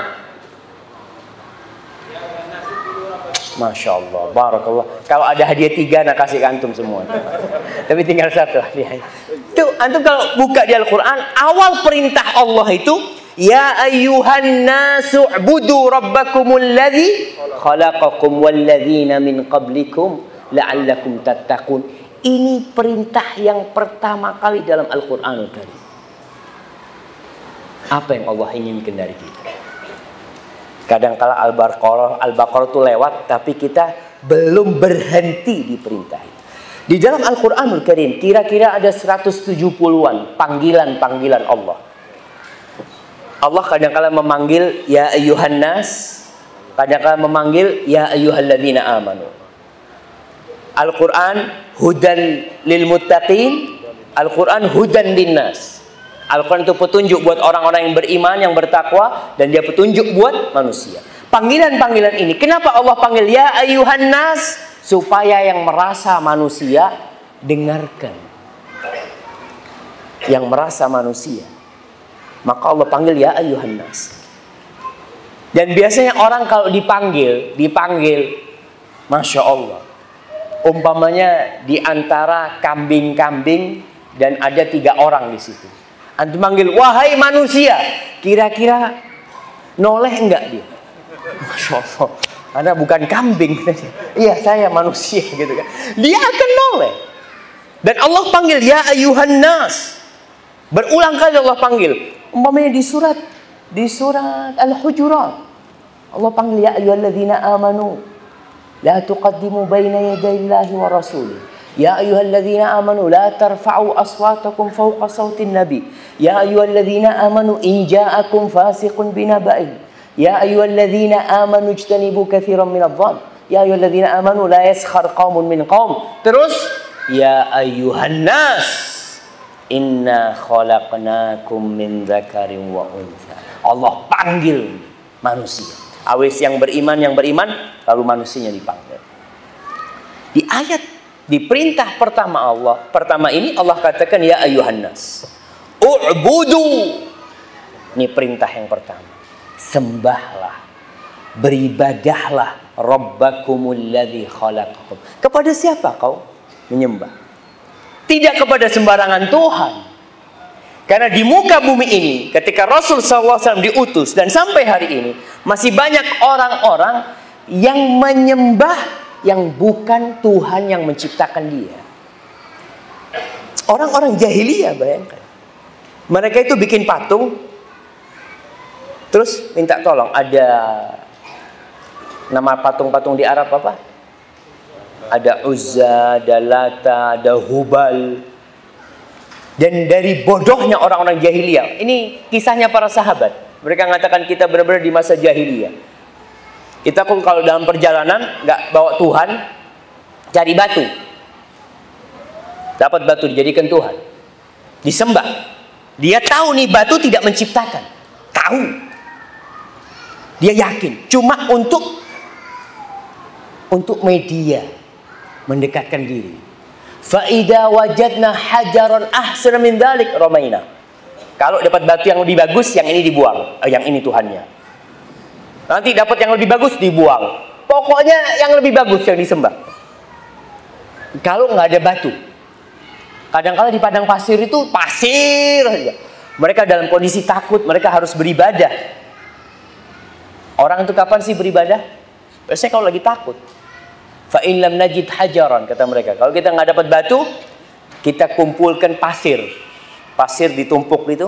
[SPEAKER 1] Masya Allah, Barakallah. Kalau ada hadiah tiga, nak kasih antum semua. Tapi tinggal satu hadiah. Itu antum kalau buka di Al-Quran, awal perintah Allah itu, Ya ayyuhan nasu budu rabbakumul ladhi khalaqakum walladzina min qablikum la'allakum tattaqun. Ini perintah yang pertama kali dalam Al-Quran Apa yang Allah inginkan dari kita? Kadang-kala Al-Baqarah Al-Baqarah itu lewat tapi kita belum berhenti di perintah itu. Di dalam Al-Qur'anul Karim kira-kira ada 170-an panggilan-panggilan Allah. Allah kadang-kala memanggil ya ayyuhan nas, kadang-kala memanggil ya ayyuhalladzina amanu. Al-Qur'an hudan lil muttaqin, Al-Qur'an hudan linnas. Al-Quran itu petunjuk buat orang-orang yang beriman, yang bertakwa, dan dia petunjuk buat manusia. Panggilan-panggilan ini, kenapa Allah panggil ya ayuhan nas? Supaya yang merasa manusia dengarkan. Yang merasa manusia. Maka Allah panggil ya ayuhan nas. Dan biasanya orang kalau dipanggil, dipanggil, Masya Allah. Umpamanya di antara kambing-kambing dan ada tiga orang di situ Antum manggil, wahai manusia. Kira-kira noleh enggak dia? Masya Allah. Anda bukan kambing. iya saya manusia gitu kan. Dia akan noleh. Dan Allah panggil, ya ayuhan nas. Berulang kali Allah panggil. Umpamanya di surat di surat Al-Hujurat. Allah panggil ya ayyuhalladzina amanu tuqaddimu baina yaday Allahi wa rasulih. يا أيها الذين آمنوا لا ترفعوا أصواتكم فوق صوت النبي. يا أيها الذين آمنوا إن جاءكم فاسق بنبأ يا أيها الذين آمنوا اجتنبوا كثيرا من الظن. يا أيها الذين آمنوا لا يسخر قوم من قوم. terus يا أيها الناس إنا خلقناكم من ذكر وأنثى. Allah panggil manusia. Awes yang beriman yang beriman lalu manusianya dipanggil di ayat di perintah pertama Allah, pertama ini Allah katakan ya ayuhan nas. U'budu. Ini perintah yang pertama. Sembahlah. Beribadahlah Rabbakumul ladzi khalaqakum. Kepada siapa kau menyembah? Tidak kepada sembarangan Tuhan. Karena di muka bumi ini, ketika Rasul SAW diutus dan sampai hari ini, masih banyak orang-orang yang menyembah yang bukan Tuhan yang menciptakan dia. Orang-orang jahiliyah bayangkan. Mereka itu bikin patung terus minta tolong ada nama patung-patung di Arab apa? Ada Uzza, ada Lata, ada Hubal. Dan dari bodohnya orang-orang jahiliyah. Ini kisahnya para sahabat. Mereka mengatakan kita benar-benar di masa jahiliyah kita pun kalau dalam perjalanan nggak bawa Tuhan, cari batu. Dapat batu dijadikan Tuhan. Disembah. Dia tahu nih batu tidak menciptakan. Tahu. Dia yakin. Cuma untuk untuk media mendekatkan diri. Faida wajadna hajaran ahsana min dalik romaina. Kalau dapat batu yang lebih bagus, yang ini dibuang. Eh, yang ini Tuhannya. Nanti dapat yang lebih bagus dibuang. Pokoknya yang lebih bagus yang disembah. Kalau nggak ada batu, kadang-kala di padang pasir itu pasir aja. Mereka dalam kondisi takut, mereka harus beribadah. Orang itu kapan sih beribadah? Biasanya kalau lagi takut. Fa lam najid hajaran kata mereka. Kalau kita nggak dapat batu, kita kumpulkan pasir. Pasir ditumpuk itu,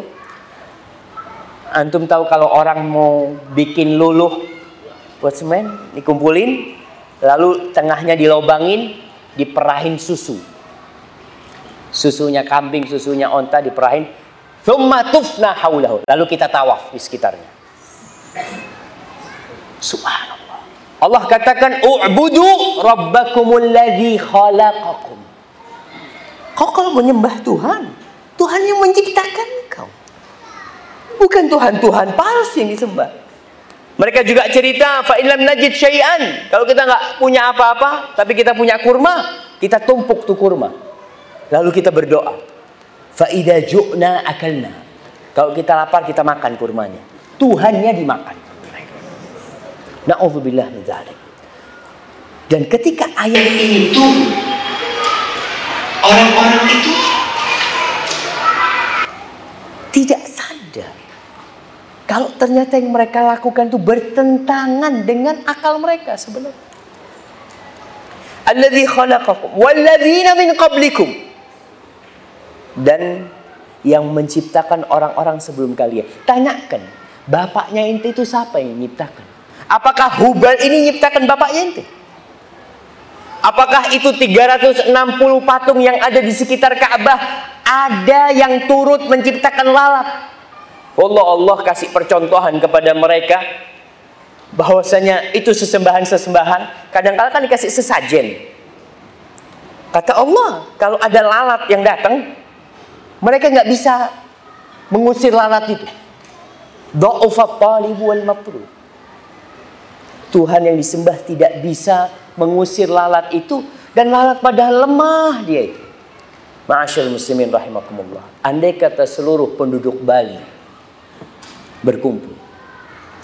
[SPEAKER 1] Antum tahu kalau orang mau bikin luluh buat semen, dikumpulin, lalu tengahnya dilobangin, diperahin susu. Susunya kambing, susunya onta diperahin. Thumma tufna haulahu. Lalu kita tawaf di sekitarnya. Subhanallah. Allah katakan u'budu rabbakumul ladzi khalaqakum. Kau kalau menyembah Tuhan, Tuhan yang menciptakan kau. Bukan Tuhan-Tuhan palsu yang disembah. Mereka juga cerita, fa lam najid syai'an. Kalau kita nggak punya apa-apa, tapi kita punya kurma, kita tumpuk tuh kurma. Lalu kita berdoa. Fa idza ju'na akalna. Kalau kita lapar, kita makan kurmanya. Tuhannya dimakan. Na'udzubillah min dzalik. Dan ketika ayat turun, orang-orang itu tidak sadar kalau ternyata yang mereka lakukan itu bertentangan dengan akal mereka sebenarnya. Alladzi khalaqakum walladzina min qablikum. Dan yang menciptakan orang-orang sebelum kalian. Tanyakan, bapaknya ente itu siapa yang menciptakan? Apakah Hubal ini menciptakan bapaknya ente? Apakah itu 360 patung yang ada di sekitar Ka'bah ada yang turut menciptakan lalat? Allah Allah kasih percontohan kepada mereka bahwasanya itu sesembahan-sesembahan kadang-kala kan dikasih sesajen. Kata Allah, kalau ada lalat yang datang, mereka nggak bisa mengusir lalat itu. Dha'ufa talib wal matlub. Tuhan yang disembah tidak bisa mengusir lalat itu dan lalat padahal lemah dia itu. Ma'asyil muslimin rahimakumullah. Andai kata seluruh penduduk Bali berkumpul.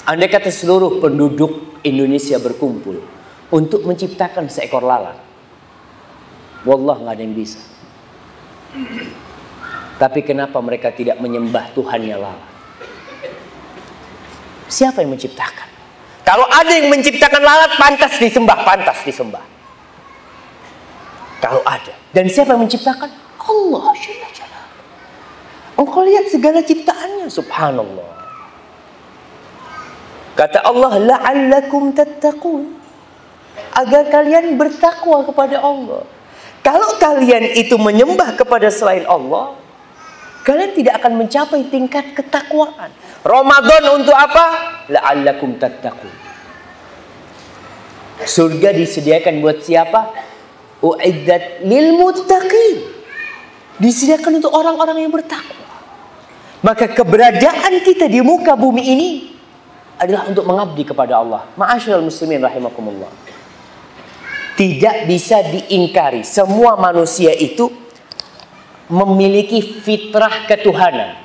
[SPEAKER 1] Andai kata seluruh penduduk Indonesia berkumpul untuk menciptakan seekor lalat. Wallah nggak ada yang bisa. Tapi kenapa mereka tidak menyembah Tuhannya lalat? Siapa yang menciptakan? Kalau ada yang menciptakan lalat, pantas disembah, pantas disembah. Kalau ada. Dan siapa yang menciptakan? Allah. Engkau lihat segala ciptaannya. Subhanallah. Kata Allah, la'allakum tattaqun. Agar kalian bertakwa kepada Allah. Kalau kalian itu menyembah kepada selain Allah, kalian tidak akan mencapai tingkat ketakwaan. Ramadan untuk apa? La'allakum tattaqun. Surga disediakan buat siapa? Uiddat lil muttaqin. Disediakan untuk orang-orang yang bertakwa. Maka keberadaan kita di muka bumi ini adalah untuk mengabdi kepada Allah. Ma'asyiral muslimin rahimakumullah. Tidak bisa diingkari semua manusia itu memiliki fitrah ketuhanan.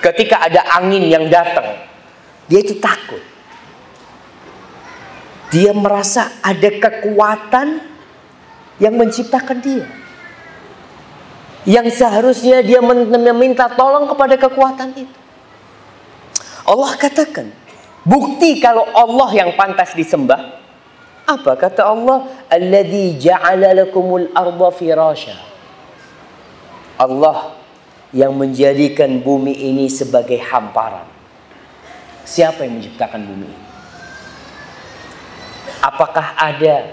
[SPEAKER 1] Ketika ada angin yang datang, dia itu takut. Dia merasa ada kekuatan yang menciptakan dia. Yang seharusnya dia meminta tolong kepada kekuatan itu. Allah katakan, bukti kalau Allah yang pantas disembah. Apa kata Allah? Alladzi ja'ala lakumul arda firasha. Allah yang menjadikan bumi ini sebagai hamparan. Siapa yang menciptakan bumi ini? Apakah ada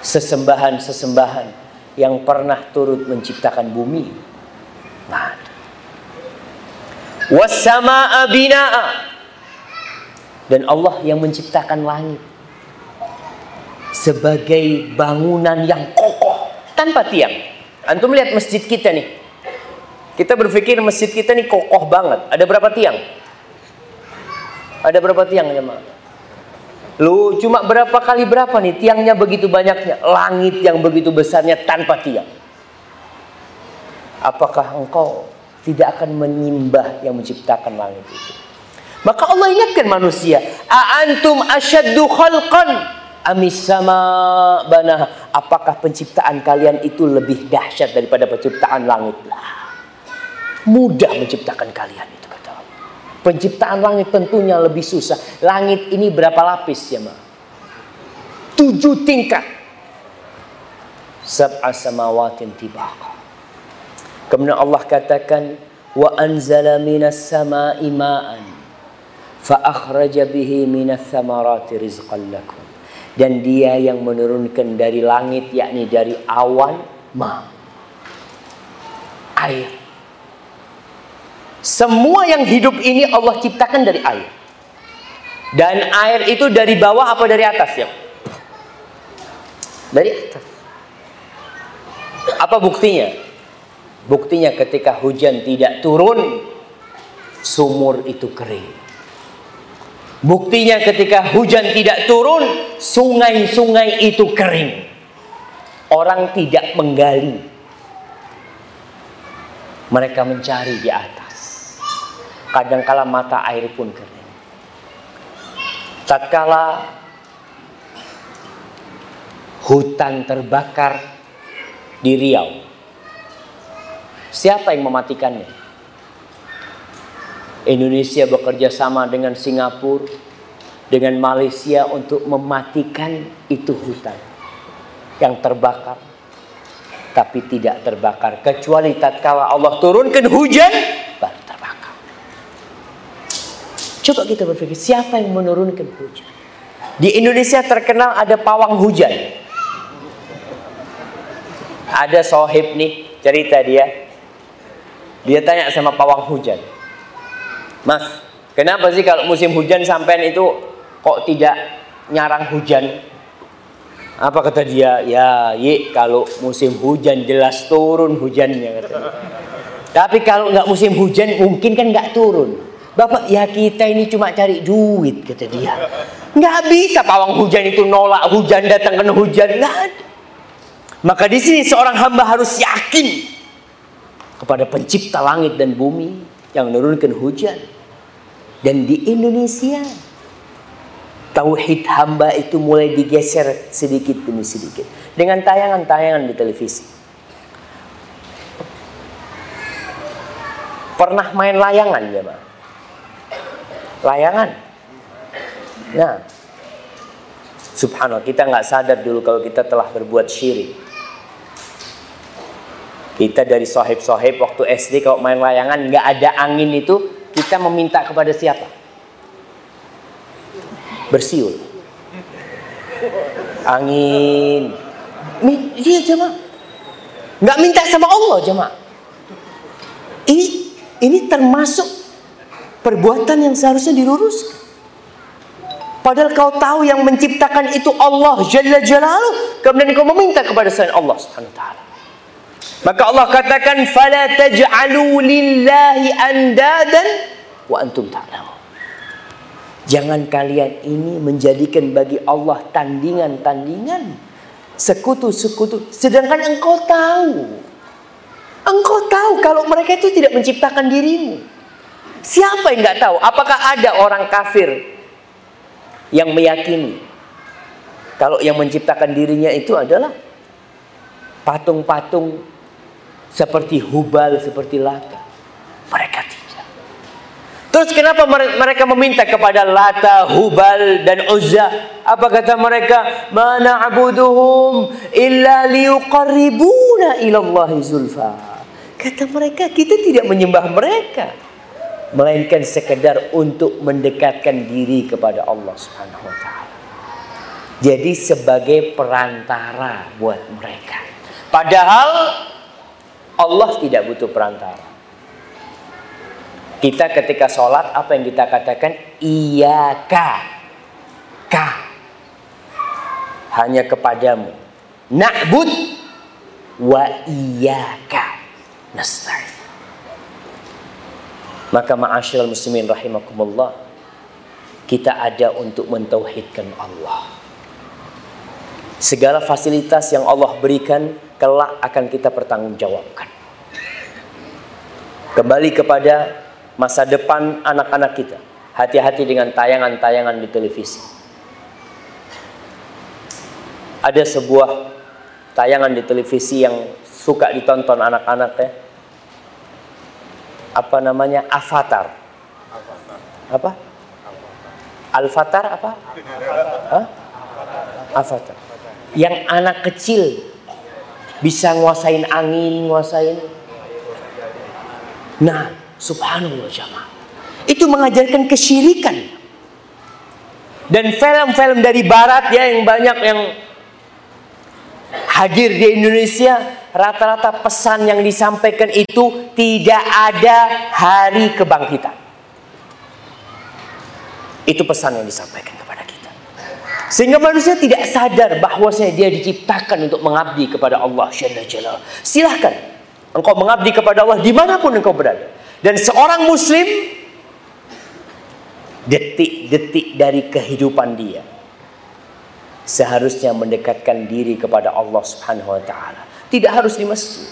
[SPEAKER 1] sesembahan-sesembahan yang pernah turut menciptakan bumi? Ada. Bina'a. Dan Allah yang menciptakan langit sebagai bangunan yang kokoh tanpa tiang. Antum lihat masjid kita nih. Kita berpikir masjid kita nih kokoh banget. Ada berapa tiang? Ada berapa tiang Mak? Lu cuma berapa kali berapa nih tiangnya begitu banyaknya, langit yang begitu besarnya tanpa tiang. Apakah engkau tidak akan menyembah yang menciptakan langit itu? Maka Allah ingatkan manusia, "A'antum asyaddu khalqan amis sama banah?" Apakah penciptaan kalian itu lebih dahsyat daripada penciptaan langit? Mudah menciptakan kalian itu. Penciptaan langit tentunya lebih susah. Langit ini berapa lapis ya, Ma? Tujuh tingkat. Sab'a samawatin tibaqa. Kemudian Allah katakan, Wa anzala minas sama'i ma'an. Fa akhraja bihi minas samarati rizqan lakum. Dan dia yang menurunkan dari langit, yakni dari awan, ma. Air semua yang hidup ini Allah ciptakan dari air. Dan air itu dari bawah apa dari atas ya? Dari atas. Apa buktinya? Buktinya ketika hujan tidak turun, sumur itu kering. Buktinya ketika hujan tidak turun, sungai-sungai itu kering. Orang tidak menggali. Mereka mencari di atas. Kadangkala mata air pun kering. Tatkala hutan terbakar di Riau. Siapa yang mematikannya? Indonesia bekerja sama dengan Singapura, dengan Malaysia untuk mematikan itu hutan yang terbakar. Tapi tidak terbakar kecuali tatkala Allah turunkan hujan baru. Coba kita berpikir siapa yang menurunkan hujan? Di Indonesia terkenal ada pawang hujan. Ada sohib nih cerita dia. Dia tanya sama pawang hujan. Mas, kenapa sih kalau musim hujan sampean itu kok tidak nyarang hujan? Apa kata dia? Ya, ye, kalau musim hujan jelas turun hujannya Tapi kalau nggak musim hujan mungkin kan nggak turun. Bapak, ya kita ini cuma cari duit kata dia. Nggak bisa pawang hujan itu nolak hujan datang kena hujan nggak ada. Maka di sini seorang hamba harus yakin kepada pencipta langit dan bumi yang menurunkan hujan. Dan di Indonesia tauhid hamba itu mulai digeser sedikit demi sedikit dengan tayangan-tayangan di televisi. Pernah main layangan ya, Pak? Layangan. Nah, subhanallah kita nggak sadar dulu kalau kita telah berbuat syirik. Kita dari sohib-sohib waktu SD kalau main layangan nggak ada angin itu kita meminta kepada siapa? Bersiul. Angin. Iya jemaah. Nggak minta sama Allah jemaah. Ini ini termasuk perbuatan yang seharusnya diluruskan. Padahal kau tahu yang menciptakan itu Allah Jalla Jalaluh. Kemudian kau meminta kepada selain Allah. Maka Allah katakan fala taj'alu lillahi andadan wa antum. Jangan kalian ini menjadikan bagi Allah tandingan-tandingan, sekutu-sekutu sedangkan engkau tahu. Engkau tahu kalau mereka itu tidak menciptakan dirimu. Siapa yang nggak tahu? Apakah ada orang kafir yang meyakini kalau yang menciptakan dirinya itu adalah patung-patung seperti Hubal, seperti Lata. Mereka tidak. Terus kenapa mereka meminta kepada Lata, Hubal dan Uzza? Apa kata mereka? Mana abuduhum illa liuqarribuna ilallahi zulfa. Kata mereka, kita tidak menyembah mereka. Melainkan sekedar untuk mendekatkan diri kepada Allah subhanahu wa ta'ala. Jadi sebagai perantara buat mereka. Padahal Allah tidak butuh perantara. Kita ketika sholat apa yang kita katakan? Iya ka. Ka. Hanya kepadamu. Na'bud wa iyaka nasta'in. Maka ma'asyiral muslimin rahimakumullah kita ada untuk mentauhidkan Allah. Segala fasilitas yang Allah berikan kelak akan kita pertanggungjawabkan. Kembali kepada masa depan anak-anak kita. Hati-hati dengan tayangan-tayangan di televisi. Ada sebuah tayangan di televisi yang suka ditonton anak-anak ya. Apa namanya? Avatar. Apa? Alfatar apa? Hah? Avatar. Yang anak kecil bisa nguasain angin, nguasain. Nah, subhanallah jamaah. Itu mengajarkan kesyirikan. Dan film-film dari barat ya yang banyak yang hadir di Indonesia, rata-rata pesan yang disampaikan itu tidak ada hari kebangkitan. Itu pesan yang disampaikan kepada kita. Sehingga manusia tidak sadar bahwasanya dia diciptakan untuk mengabdi kepada Allah Jalla. Silahkan engkau mengabdi kepada Allah di mana pun engkau berada. Dan seorang muslim detik-detik dari kehidupan dia seharusnya mendekatkan diri kepada Allah Subhanahu wa taala. Tidak harus di masjid.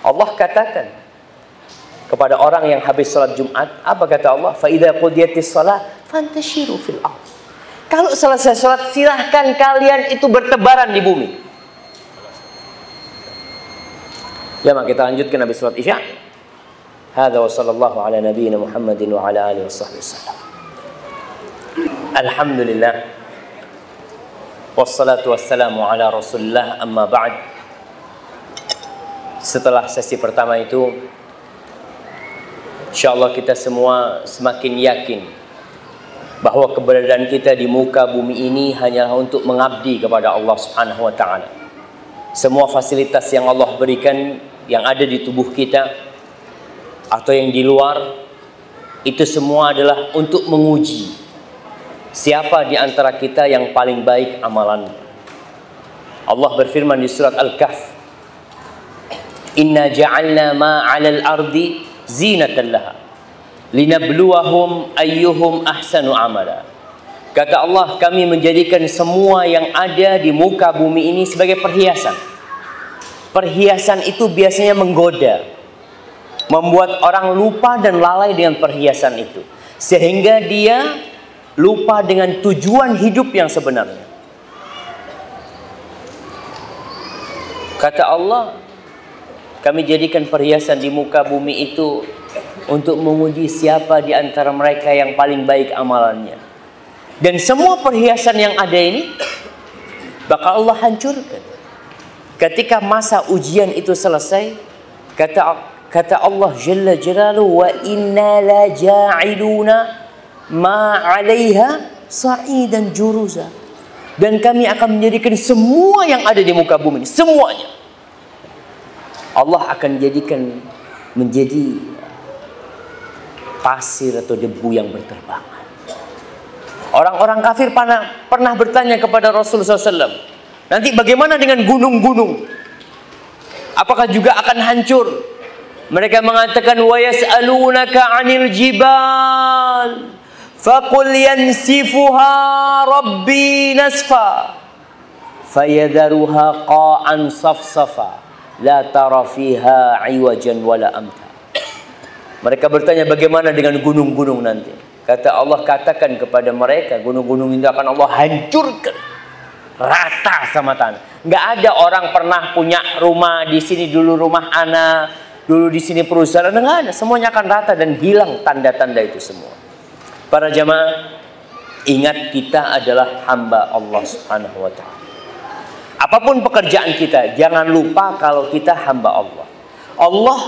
[SPEAKER 1] Allah katakan kepada orang yang habis salat Jumat, apa kata Allah? Fa idza qudiyatis shalah fantashiru fil ardh. Kalau selesai sholat silahkan kalian itu bertebaran di bumi. Ya, maka kita lanjutkan habis sholat isya. Hada wa sallallahu ala nabiyyina Muhammadin wa ala alihi wasallam. Alhamdulillah. Wassalatu wassalamu ala Rasulillah amma ba'd. Setelah sesi pertama itu insyaallah kita semua semakin yakin bahwa keberadaan kita di muka bumi ini hanyalah untuk mengabdi kepada Allah Subhanahu wa taala. Semua fasilitas yang Allah berikan yang ada di tubuh kita atau yang di luar itu semua adalah untuk menguji siapa di antara kita yang paling baik amalan. Allah berfirman di surat Al-Kahf, "Inna ja'alna ma 'alal ardi zinatan laha." linabluwahum ayyuhum ahsanu amala. Kata Allah, kami menjadikan semua yang ada di muka bumi ini sebagai perhiasan. Perhiasan itu biasanya menggoda, membuat orang lupa dan lalai dengan perhiasan itu, sehingga dia lupa dengan tujuan hidup yang sebenarnya. Kata Allah, kami jadikan perhiasan di muka bumi itu untuk menguji siapa di antara mereka yang paling baik amalannya. Dan semua perhiasan yang ada ini bakal Allah hancurkan. Ketika masa ujian itu selesai, kata kata Allah Jalla Jalaluhu wa inna la ja'iluna ma 'alaiha sa'idan juruza. Dan kami akan menjadikan semua yang ada di muka bumi semuanya. Allah akan jadikan menjadi pasir atau debu yang berterbangan. Orang-orang kafir pernah, pernah bertanya kepada Rasulullah SAW, nanti bagaimana dengan gunung-gunung? Apakah juga akan hancur? Mereka mengatakan yas'alunaka 'anil jibal faqul yansifuha rabbi nasfa fayadharuha qa'an safsafa la tara fiha 'iwajan wala amta mereka bertanya bagaimana dengan gunung-gunung nanti. Kata Allah katakan kepada mereka gunung-gunung itu akan Allah hancurkan rata sama tanah. Nggak ada orang pernah punya rumah di sini dulu rumah anak, dulu di sini perusahaan, nggak ada. Semuanya akan rata dan hilang tanda-tanda itu semua. Para jamaah, ingat kita adalah hamba Allah Subhanahu wa taala. Apa pun pekerjaan kita, jangan lupa kalau kita hamba Allah. Allah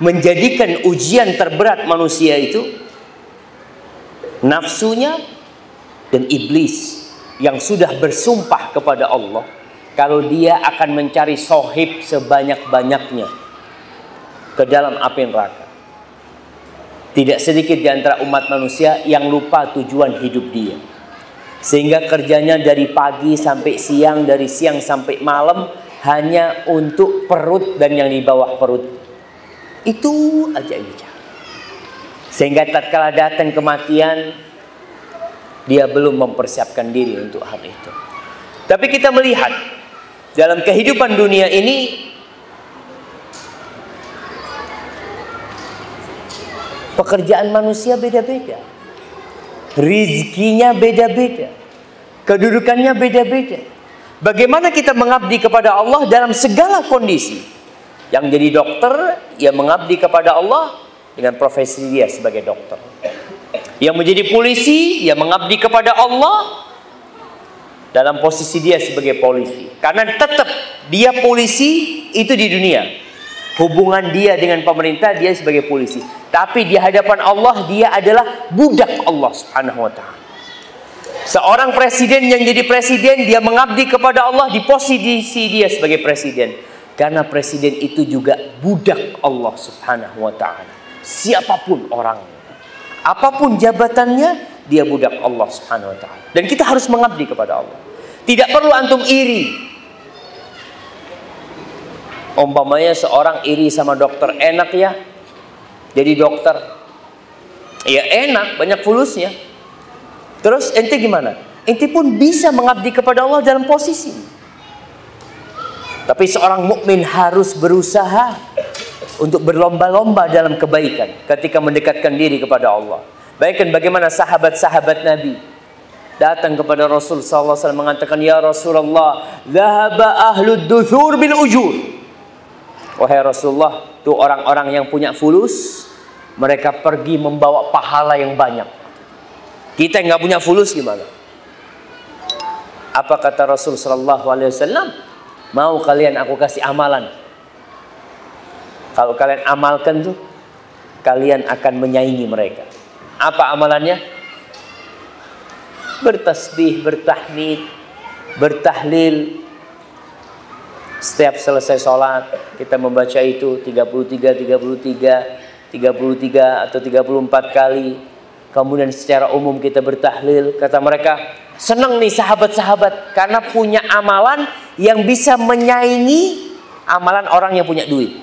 [SPEAKER 1] menjadikan ujian terberat manusia itu nafsunya dan iblis yang sudah bersumpah kepada Allah kalau dia akan mencari sohib sebanyak-banyaknya ke dalam api neraka. Tidak sedikit di antara umat manusia yang lupa tujuan hidup dia. Sehingga kerjanya dari pagi sampai siang, dari siang sampai malam hanya untuk perut dan yang di bawah perut itu aja yang bicara. Sehingga tatkala datang kematian, dia belum mempersiapkan diri untuk hal itu. Tapi kita melihat dalam kehidupan dunia ini pekerjaan manusia beda-beda. Rizkinya beda-beda. Kedudukannya beda-beda. Bagaimana kita mengabdi kepada Allah dalam segala kondisi? Yang jadi dokter, ia mengabdi kepada Allah dengan profesi dia sebagai dokter. Yang menjadi polisi, ia mengabdi kepada Allah dalam posisi dia sebagai polisi. Karena tetap dia polisi itu di dunia. Hubungan dia dengan pemerintah dia sebagai polisi. Tapi di hadapan Allah dia adalah budak Allah Subhanahu wa taala. Seorang presiden yang jadi presiden dia mengabdi kepada Allah di posisi dia sebagai presiden. Karena presiden itu juga budak Allah Subhanahu wa taala. Siapa pun orangnya. Apa pun jabatannya, dia budak Allah Subhanahu wa taala. Dan kita harus mengabdi kepada Allah. Tidak perlu antum iri. Umpamanya seorang iri sama dokter, enak ya jadi dokter. Ya enak, banyak fulusnya. Terus ente gimana? Ente pun bisa mengabdi kepada Allah dalam posisi. Tapi seorang mukmin harus berusaha untuk berlomba-lomba dalam kebaikan ketika mendekatkan diri kepada Allah. Bayangkan bagaimana sahabat-sahabat Nabi datang kepada Rasul wasallam mengatakan ya Rasulullah, "Dhahaba ahlud duthur bil ujur." Wahai Rasulullah, tuh orang-orang yang punya fulus, mereka pergi membawa pahala yang banyak. Kita nggak punya fulus gimana? Apa kata Rasul sallallahu alaihi wasallam? Mau kalian aku kasih amalan? Kalau kalian amalkan tuh, kalian akan menyaingi mereka. Apa amalannya? Bertasbih, bertahmid, bertahlil. Setiap selesai sholat, kita membaca itu 33, 33, 33 atau 34 kali. Kemudian secara umum kita bertahlil. Kata mereka, senang nih sahabat-sahabat karena punya amalan yang bisa menyaingi amalan orang yang punya duit.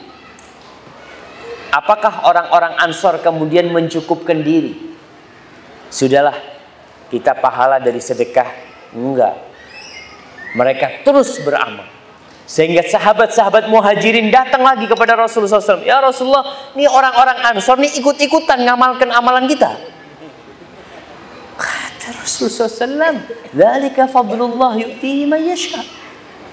[SPEAKER 1] Apakah orang-orang Ansor kemudian mencukupkan diri? Sudahlah, kita pahala dari sedekah. Enggak. Mereka terus beramal. Sehingga sahabat-sahabat muhajirin datang lagi kepada Rasulullah SAW. Ya Rasulullah, ini orang-orang Ansor ini ikut-ikutan ngamalkan amalan kita. Kata Rasulullah SAW, fadlullah.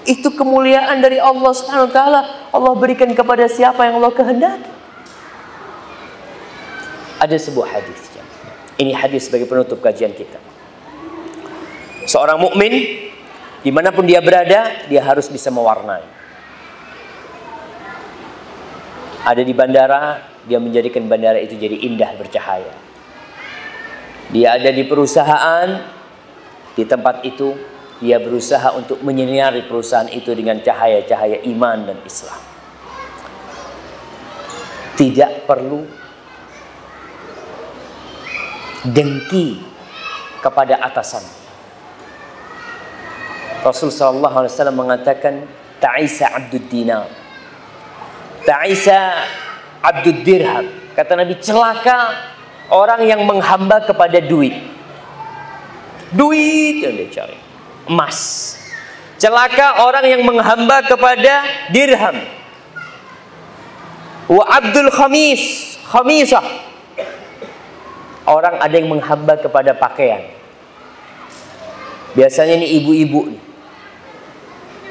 [SPEAKER 1] Itu kemuliaan dari Allah taala. Allah berikan kepada siapa yang Allah kehendaki ada sebuah hadis. Ini hadis sebagai penutup kajian kita. Seorang mukmin di mana pun dia berada, dia harus bisa mewarnai. Ada di bandara, dia menjadikan bandara itu jadi indah bercahaya. Dia ada di perusahaan, di tempat itu dia berusaha untuk menyinari perusahaan itu dengan cahaya-cahaya iman dan Islam. Tidak perlu dengki kepada atasan. Rasul sallallahu alaihi wasallam mengatakan ta'isa abdud dinar. Ta'isa abdud dirham. Kata Nabi celaka orang yang menghamba kepada duit. Duit yang dia cari. Emas. Celaka orang yang menghamba kepada dirham. Wa abdul khamis. Khamisah orang ada yang menghamba kepada pakaian. Biasanya ini ibu-ibu nih.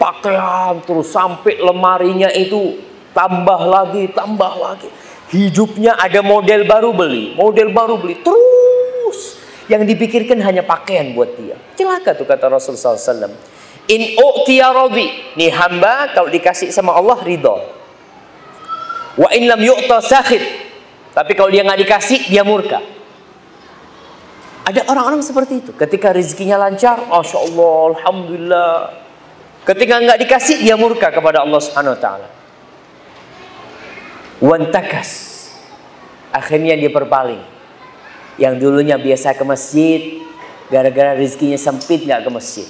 [SPEAKER 1] Pakaian terus sampai lemarinya itu tambah lagi, tambah lagi. Hidupnya ada model baru beli, model baru beli terus. Yang dipikirkan hanya pakaian buat dia. Celaka tuh kata Rasulullah SAW. In u'tiya radi. Nih hamba kalau dikasih sama Allah ridho. Wa in lam yu'ta sakhid. Tapi kalau dia nggak dikasih dia murka. Ada orang-orang seperti itu. Ketika rezekinya lancar, Masya Allah, Alhamdulillah. Ketika nggak dikasih, dia murka kepada Allah Subhanahu Wa Taala. Wantakas. Akhirnya dia berpaling. Yang dulunya biasa ke masjid, gara-gara rezekinya sempit nggak ke masjid.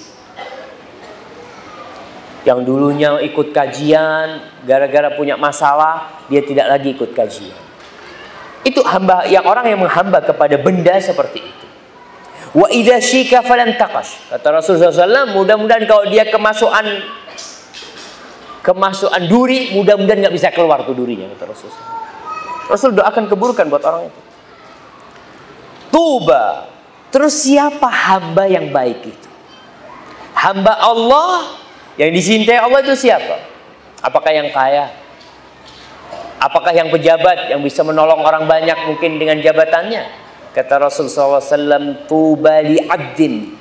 [SPEAKER 1] Yang dulunya ikut kajian, gara-gara punya masalah, dia tidak lagi ikut kajian. Itu hamba yang orang yang menghamba kepada benda seperti itu. Wa idza syika falan. Kata Rasulullah SAW, mudah-mudahan kalau dia kemasukan kemasukan duri, mudah-mudahan nggak bisa keluar tuh durinya kata Rasul. Rasul doakan keburukan buat orang itu. Tuba. Terus siapa hamba yang baik itu? Hamba Allah yang dicintai Allah itu siapa? Apakah yang kaya? Apakah yang pejabat yang bisa menolong orang banyak mungkin dengan jabatannya? Kata Rasul SAW, Tuba li abdin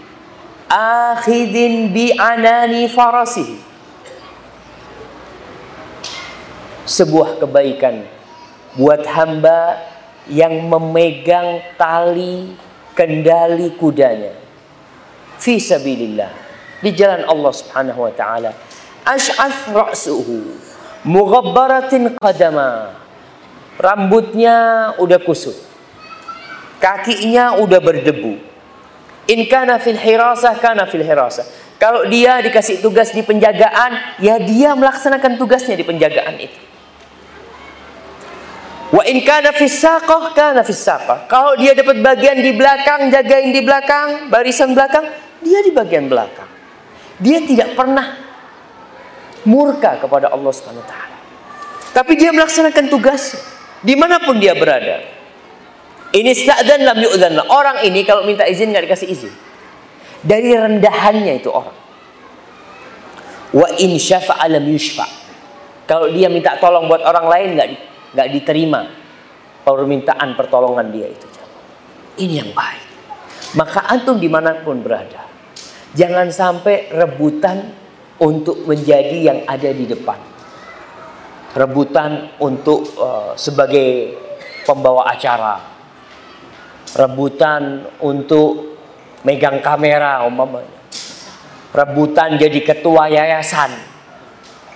[SPEAKER 1] akhidin bi anani farasihi. Sebuah kebaikan buat hamba yang memegang tali kendali kudanya. Fi sabilillah. Di jalan Allah Subhanahu wa taala. Ash'ath ra'suhu mughabbaratin qadama. Rambutnya udah kusut Kakinya udah berdebu. In kana fil hirasah kana fil hirasah. Kalau dia dikasih tugas di penjagaan, ya dia melaksanakan tugasnya di penjagaan itu. Wa in kana fis saqah kana fis saqah. Kalau dia dapat bagian di belakang, jagain di belakang, barisan belakang, dia di bagian belakang. Dia tidak pernah murka kepada Allah Subhanahu wa taala. Tapi dia melaksanakan tugas di mana pun dia berada. Ini sta'dan lam yu'dan. Orang ini kalau minta izin nggak dikasih izin. Dari rendahannya itu orang. Wa in syafa'a lam yushfa. Kalau dia minta tolong buat orang lain nggak nggak diterima permintaan pertolongan dia itu. Ini yang baik. Maka antum di mana pun berada, jangan sampai rebutan untuk menjadi yang ada di depan rebutan untuk uh, sebagai pembawa acara, rebutan untuk megang kamera umpamanya, rebutan jadi ketua yayasan,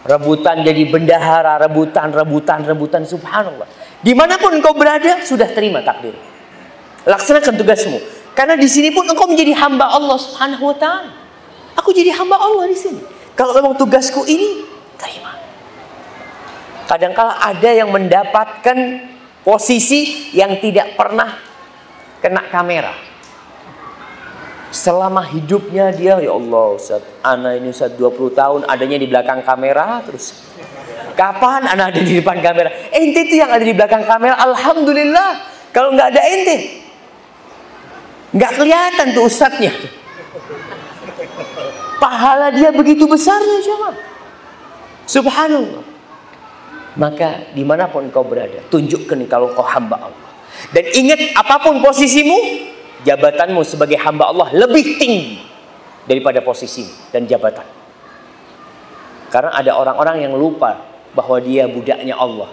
[SPEAKER 1] rebutan jadi bendahara, rebutan, rebutan, rebutan, subhanallah. Di mana pun engkau berada, sudah terima takdir. Laksanakan tugasmu. Karena di sini pun engkau menjadi hamba Allah subhanahu wa ta'ala. Aku jadi hamba Allah di sini. Kalau memang tugasku ini, terima. Kadangkala ada yang mendapatkan posisi yang tidak pernah kena kamera. Selama hidupnya dia, ya Allah Ustaz, anak ini Ustaz 20 tahun adanya di belakang kamera terus. Kapan anak ada di depan kamera? Ente itu yang ada di belakang kamera, Alhamdulillah. Kalau nggak ada ente, nggak kelihatan tuh Ustadznya. Pahala dia begitu besarnya siapa? Subhanallah. Maka di mana pun kau berada, tunjukkan kalau kau hamba Allah. Dan ingat apa pun posisimu, jabatanmu sebagai hamba Allah lebih tinggi daripada posisi dan jabatan. Karena ada orang-orang yang lupa bahwa dia budaknya Allah.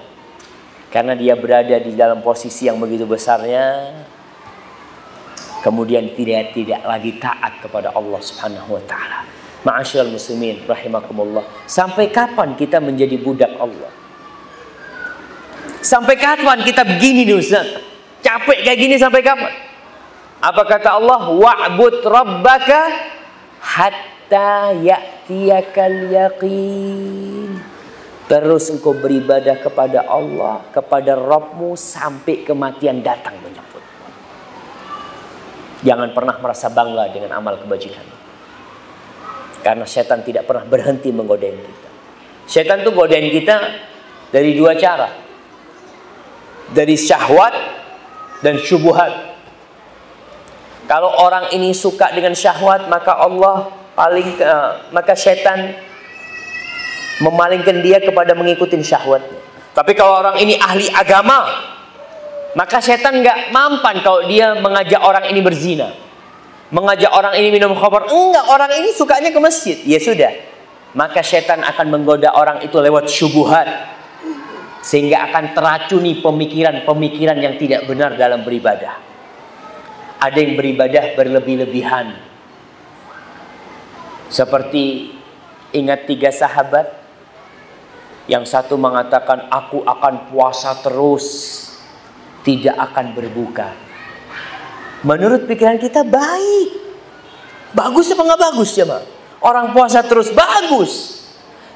[SPEAKER 1] Karena dia berada di dalam posisi yang begitu besarnya, kemudian tidak tidak lagi taat kepada Allah Subhanahu wa taala. Ma'asyiral muslimin rahimakumullah. Sampai kapan kita menjadi budak Allah? Sampai kapan kita begini nih Ustaz? Capek kayak gini sampai kapan? Apa kata Allah? Wa'bud rabbaka hatta ya'tiyakal yaqin. Terus engkau beribadah kepada Allah, kepada Rabbmu sampai kematian datang menyebut. Jangan pernah merasa bangga dengan amal kebajikan. Karena setan tidak pernah berhenti menggodain kita. Setan tuh godain kita dari dua cara dari syahwat dan syubuhat. Kalau orang ini suka dengan syahwat, maka Allah paling uh, maka setan memalingkan dia kepada mengikuti syahwatnya. Tapi kalau orang ini ahli agama, maka setan nggak mampan kalau dia mengajak orang ini berzina, mengajak orang ini minum khamar. Enggak, orang ini sukanya ke masjid. Ya sudah, maka setan akan menggoda orang itu lewat syubuhat, sehingga akan teracuni pemikiran-pemikiran yang tidak benar dalam beribadah. Ada yang beribadah berlebih-lebihan. Seperti ingat tiga sahabat yang satu mengatakan aku akan puasa terus tidak akan berbuka. Menurut pikiran kita baik. Bagus apa nggak bagus ya, Ma? Orang puasa terus bagus.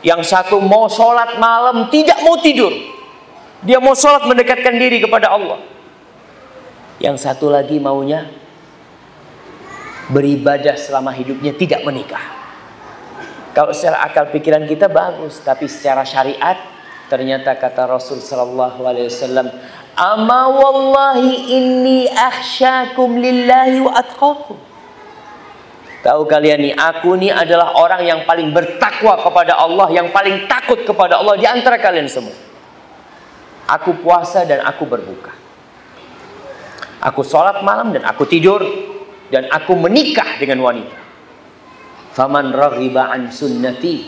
[SPEAKER 1] Yang satu mau sholat malam tidak mau tidur. Dia mau sholat mendekatkan diri kepada Allah. Yang satu lagi maunya beribadah selama hidupnya tidak menikah. Kalau secara akal pikiran kita bagus, tapi secara syariat ternyata kata Rasul sallallahu alaihi wasallam, "Ama wallahi inni akhsyakum lillahi wa atqakum." Tahu kalian nih, aku nih adalah orang yang paling bertakwa kepada Allah, yang paling takut kepada Allah di antara kalian semua. Aku puasa dan aku berbuka. Aku sholat malam dan aku tidur. Dan aku menikah dengan wanita. Faman raghiba an sunnati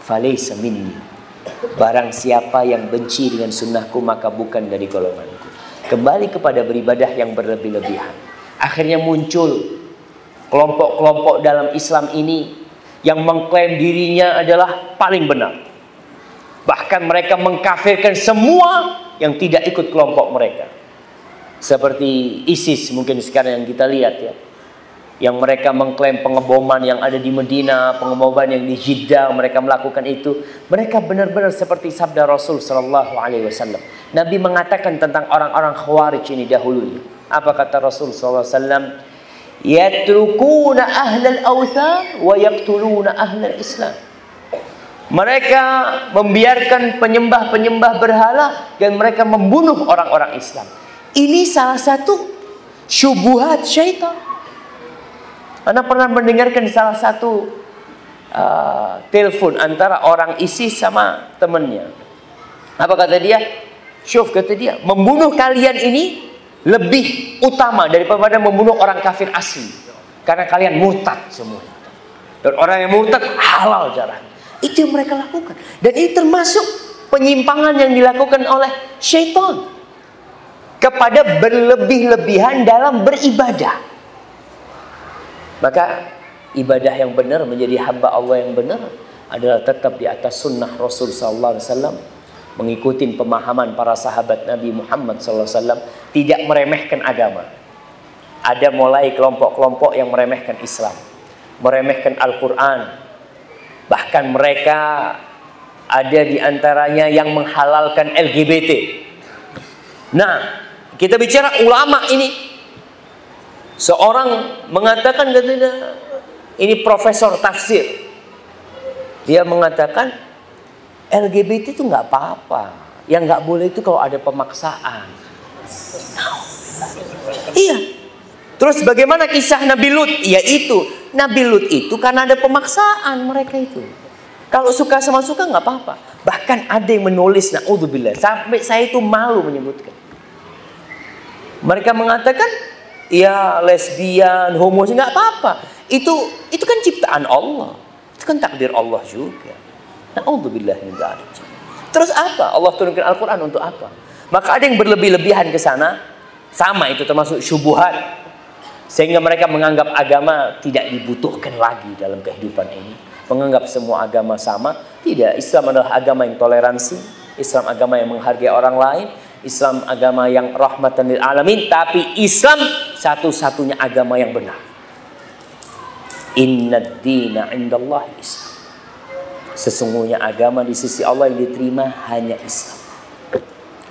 [SPEAKER 1] falaysa minni. Barang siapa yang benci dengan sunnahku maka bukan dari golonganku. Kembali kepada beribadah yang berlebih-lebihan. Akhirnya muncul kelompok-kelompok dalam Islam ini yang mengklaim dirinya adalah paling benar. Bahkan mereka mengkafirkan semua yang tidak ikut kelompok mereka. Seperti ISIS mungkin sekarang yang kita lihat ya. yang mereka mengklaim pengeboman yang ada di Medina, pengeboman yang di Jeddah, mereka melakukan itu. Mereka benar-benar seperti sabda Rasul Shallallahu Alaihi Wasallam. Nabi mengatakan tentang orang-orang Khawarij ini dahulunya. Apa kata Rasul Sallallahu Alaihi Wasallam? Yatrukuna ahlal awthan wa yaktuluna ahlal Islam. Mereka membiarkan penyembah-penyembah berhala dan mereka membunuh orang-orang Islam. Ini salah satu syubuhat syaitan. Anda pernah mendengarkan salah satu uh, telepon antara orang isi sama temannya. Apa kata dia? Syuf kata dia, membunuh kalian ini lebih utama daripada membunuh orang kafir asli. Karena kalian murtad semua. Dan orang yang murtad halal jalan. Itu yang mereka lakukan. Dan ini termasuk penyimpangan yang dilakukan oleh syaitan. Kepada berlebih-lebihan dalam beribadah. Maka ibadah yang benar menjadi hamba Allah yang benar adalah tetap di atas sunnah Rasul sallallahu alaihi mengikuti pemahaman para sahabat Nabi Muhammad wasallam tidak meremehkan agama. Ada mulai kelompok-kelompok yang meremehkan Islam, meremehkan Al-Qur'an. Bahkan mereka ada di antaranya yang menghalalkan LGBT. Nah, kita bicara ulama ini Seorang mengatakan katanya ini profesor tafsir. Dia mengatakan LGBT itu nggak apa-apa. Yang nggak boleh itu kalau ada pemaksaan. Iya. Terus bagaimana kisah Nabi Lut? Ya itu. Nabi Lut itu karena ada pemaksaan mereka itu. Kalau suka sama suka nggak apa-apa. Bahkan ada yang menulis, naudzubillah, sampai saya itu malu menyebutkan. Mereka mengatakan ya lesbian, homo nggak apa-apa. Itu itu kan ciptaan Allah. Itu kan takdir Allah juga. Nauzubillah min Terus apa? Allah turunkan Al-Qur'an untuk apa? Maka ada yang berlebih-lebihan ke sana, sama itu termasuk syubuhat. Sehingga mereka menganggap agama tidak dibutuhkan lagi dalam kehidupan ini. Menganggap semua agama sama. Tidak, Islam adalah agama yang toleransi. Islam agama yang menghargai orang lain. Islam agama yang rahmatan lil alamin tapi Islam satu-satunya agama yang benar. Inna dina indallah Islam. Sesungguhnya agama di sisi Allah yang diterima hanya Islam.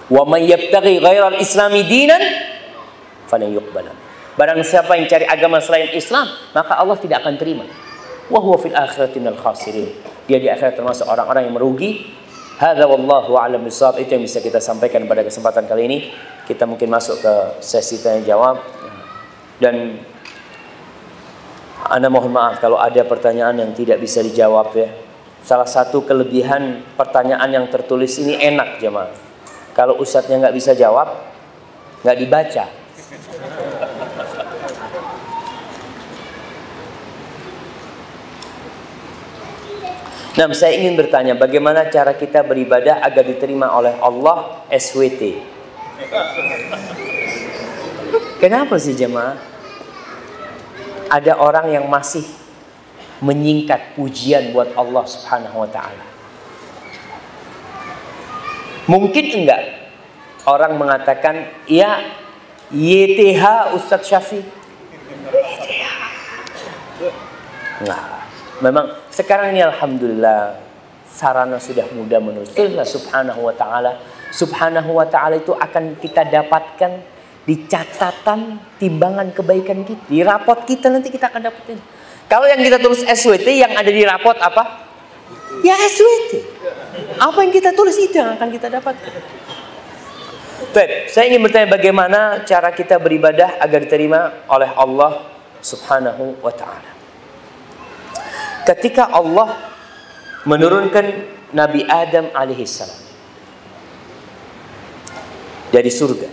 [SPEAKER 1] Wa may yabtaghi ghairal islami dinan falan. Barang siapa yang cari agama selain Islam, maka Allah tidak akan terima. Wa huwa fil akhirati minal khasirin. Dia di akhirat termasuk orang-orang yang merugi Hadza wallahu a'lam bishawab. Itu yang bisa kita sampaikan pada kesempatan kali ini. Kita mungkin masuk ke sesi tanya jawab. Dan Anda mohon maaf kalau ada pertanyaan yang tidak bisa dijawab ya. Salah satu kelebihan pertanyaan yang tertulis ini enak jemaah. Kalau ustadznya nggak bisa jawab, nggak dibaca. Nah, saya ingin bertanya, bagaimana cara kita beribadah agar diterima oleh Allah SWT? Kenapa sih jemaah? Ada orang yang masih menyingkat pujian buat Allah Subhanahu wa taala. Mungkin enggak orang mengatakan, "Ya, YTH Ustadz Syafi." YTH. Enggak. Memang sekarang ini alhamdulillah sarana sudah mudah menulislah subhanahu wa taala. Subhanahu wa taala itu akan kita dapatkan di catatan timbangan kebaikan kita. Di rapot kita nanti kita akan dapetin. Kalau yang kita tulis SWT yang ada di rapot apa? Ya SWT. Apa yang kita tulis itu yang akan kita dapatkan. Baik, saya ingin bertanya bagaimana cara kita beribadah agar diterima oleh Allah Subhanahu wa taala ketika Allah menurunkan Nabi Adam alaihissalam dari surga.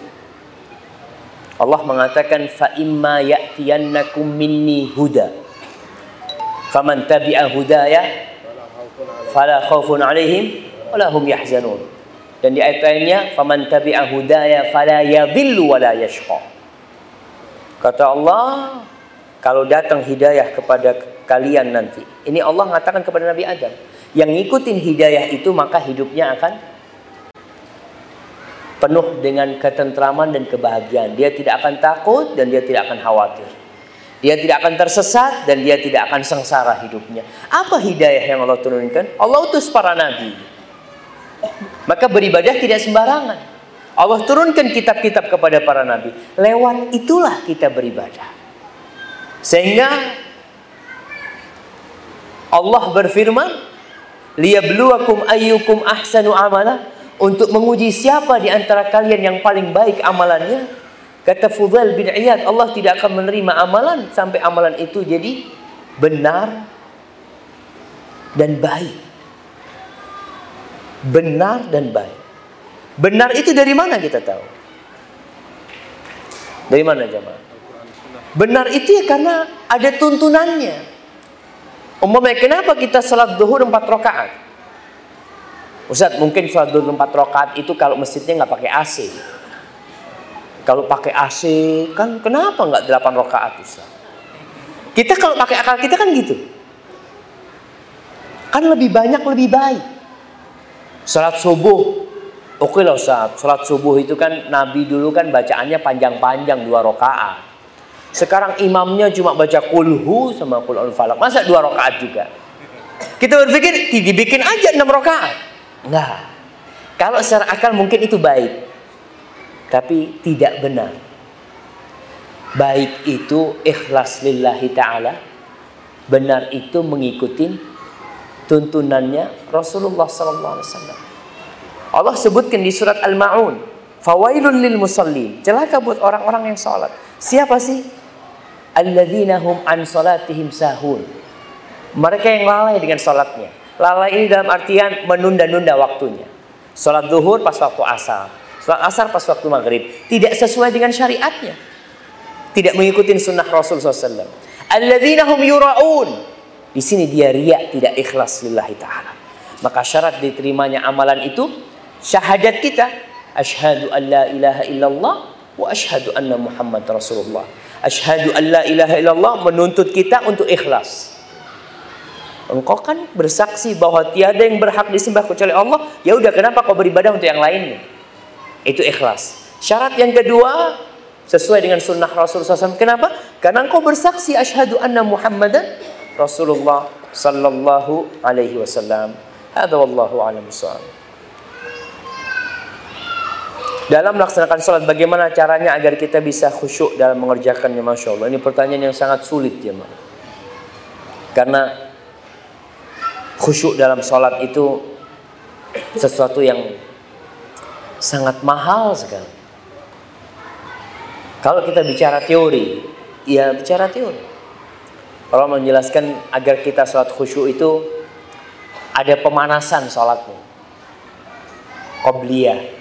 [SPEAKER 1] Allah mengatakan fa imma ya'tiyannakum minni huda faman tabi'a hudaya fala khaufun alaihim wala hum yahzanun. Dan di ayat lainnya faman tabi'a hudaya fala yadhillu wala yashqa. Kata Allah, kalau datang hidayah kepada kalian nanti. Ini Allah mengatakan kepada Nabi Adam. Yang ngikutin hidayah itu maka hidupnya akan penuh dengan ketentraman dan kebahagiaan. Dia tidak akan takut dan dia tidak akan khawatir. Dia tidak akan tersesat dan dia tidak akan sengsara hidupnya. Apa hidayah yang Allah turunkan? Allah utus para nabi. Maka beribadah tidak sembarangan. Allah turunkan kitab-kitab kepada para nabi. Lewat itulah kita beribadah. Sehingga Allah berfirman, "Liyabluwakum ayyukum ahsanu amala" untuk menguji siapa di antara kalian yang paling baik amalannya. Kata Fudail bin Iyad, Allah tidak akan menerima amalan sampai amalan itu jadi benar dan baik. Benar dan baik. Benar itu dari mana kita tahu? Dari mana jemaah? Benar itu ya karena ada tuntunannya. Umpamanya kenapa kita salat duhur empat rakaat? Ustaz, mungkin salat duhur empat rakaat itu kalau masjidnya nggak pakai AC. Kalau pakai AC kan kenapa nggak 8 rakaat Ustaz? Kita kalau pakai akal kita kan gitu. Kan lebih banyak lebih baik. Salat subuh. Oke lah Ustaz, salat subuh itu kan Nabi dulu kan bacaannya panjang-panjang dua rakaat. Sekarang imamnya cuma baca kulhu sama kulul falak. Masa dua rakaat juga? Kita berpikir dibikin aja enam rakaat. Enggak. Kalau secara akal mungkin itu baik tapi tidak benar. Baik itu ikhlas lillahi ta'ala. Benar itu mengikuti tuntunannya Rasulullah sallallahu alaihi wasallam. Allah sebutkan di surat Al-Maun, "Fawailun lil musallin." Celaka buat orang-orang yang salat. Siapa sih? Alladzina hum an salatihim sahun. Mereka yang lalai dengan salatnya. Lalai ini dalam artian menunda-nunda waktunya. Salat zuhur pas waktu asar Sholat asar pas waktu maghrib. Tidak sesuai dengan syariatnya. Tidak mengikuti sunnah Rasul SAW. Alladzina hum yura'un. Di sini dia riak tidak ikhlas lillahi ta'ala. Maka syarat diterimanya amalan itu syahadat kita. Ashhadu an la ilaha illallah wa ashhadu anna Muhammad Rasulullah. Ashhadu an la ilaha illallah menuntut kita untuk ikhlas. Engkau kan bersaksi bahwa tiada yang berhak disembah kecuali Allah. Ya udah kenapa kau beribadah untuk yang lainnya? Itu ikhlas. Syarat yang kedua sesuai dengan sunnah Rasulullah SAW. Kenapa? Karena engkau bersaksi asyhadu anna Muhammadan Rasulullah sallallahu alaihi wasallam. Hadza wallahu a'lam Dalam melaksanakan sholat, bagaimana caranya agar kita bisa khusyuk dalam mengerjakannya, masya Allah. Ini pertanyaan yang sangat sulit ya, Ma. Karena khusyuk dalam sholat itu sesuatu yang sangat mahal sekali. Kalau kita bicara teori, ya bicara teori. Kalau menjelaskan agar kita sholat khusyuk itu ada pemanasan sholatnya. Qobliyah.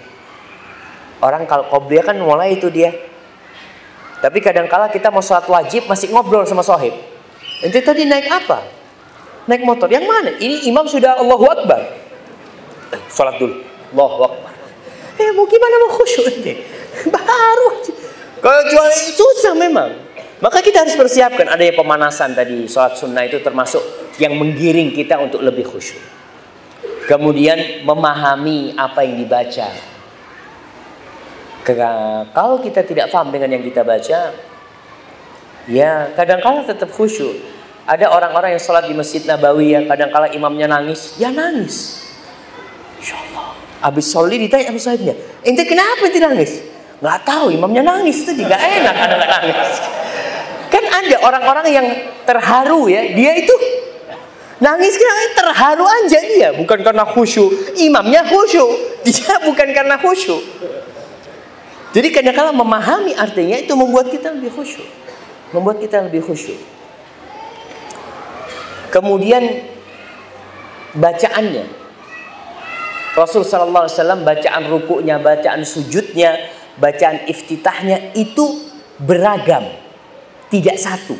[SPEAKER 1] Orang kalau qobliyah kan mulai itu dia. Tapi kadang-kala kita mau sholat wajib masih ngobrol sama sohib. Nanti tadi naik apa? Naik motor. Yang mana? Ini imam sudah Allahu Akbar. Eh, sholat dulu. Allahu Akbar. Eh mau gimana mau khusyuk ini? Baru. Kalau jual susah memang. Maka kita harus persiapkan adanya pemanasan tadi. Sholat sunnah itu termasuk yang menggiring kita untuk lebih khusyuk. Kemudian memahami apa yang dibaca. Kalau kita tidak paham dengan yang kita baca, ya kadang-kala tetap khusyuk. Ada orang-orang yang sholat di masjid Nabawi ya kadang-kala imamnya nangis, ya nangis. Insya. Habis soli ditanya sama sahibnya, ente kenapa ente nangis? Gak tahu, imamnya nangis itu juga enak ada nggak nangis. Kan ada orang-orang yang terharu ya, dia itu nangis karena terharu aja dia, bukan karena khusyuk. Imamnya khusyuk, dia bukan karena khusyuk. Jadi kadang-kala memahami artinya itu membuat kita lebih khusyuk. Membuat kita lebih khusyuk. Kemudian bacaannya Rasul sallallahu alaihi wasallam bacaan rukuknya, bacaan sujudnya, bacaan iftitahnya itu beragam, tidak satu.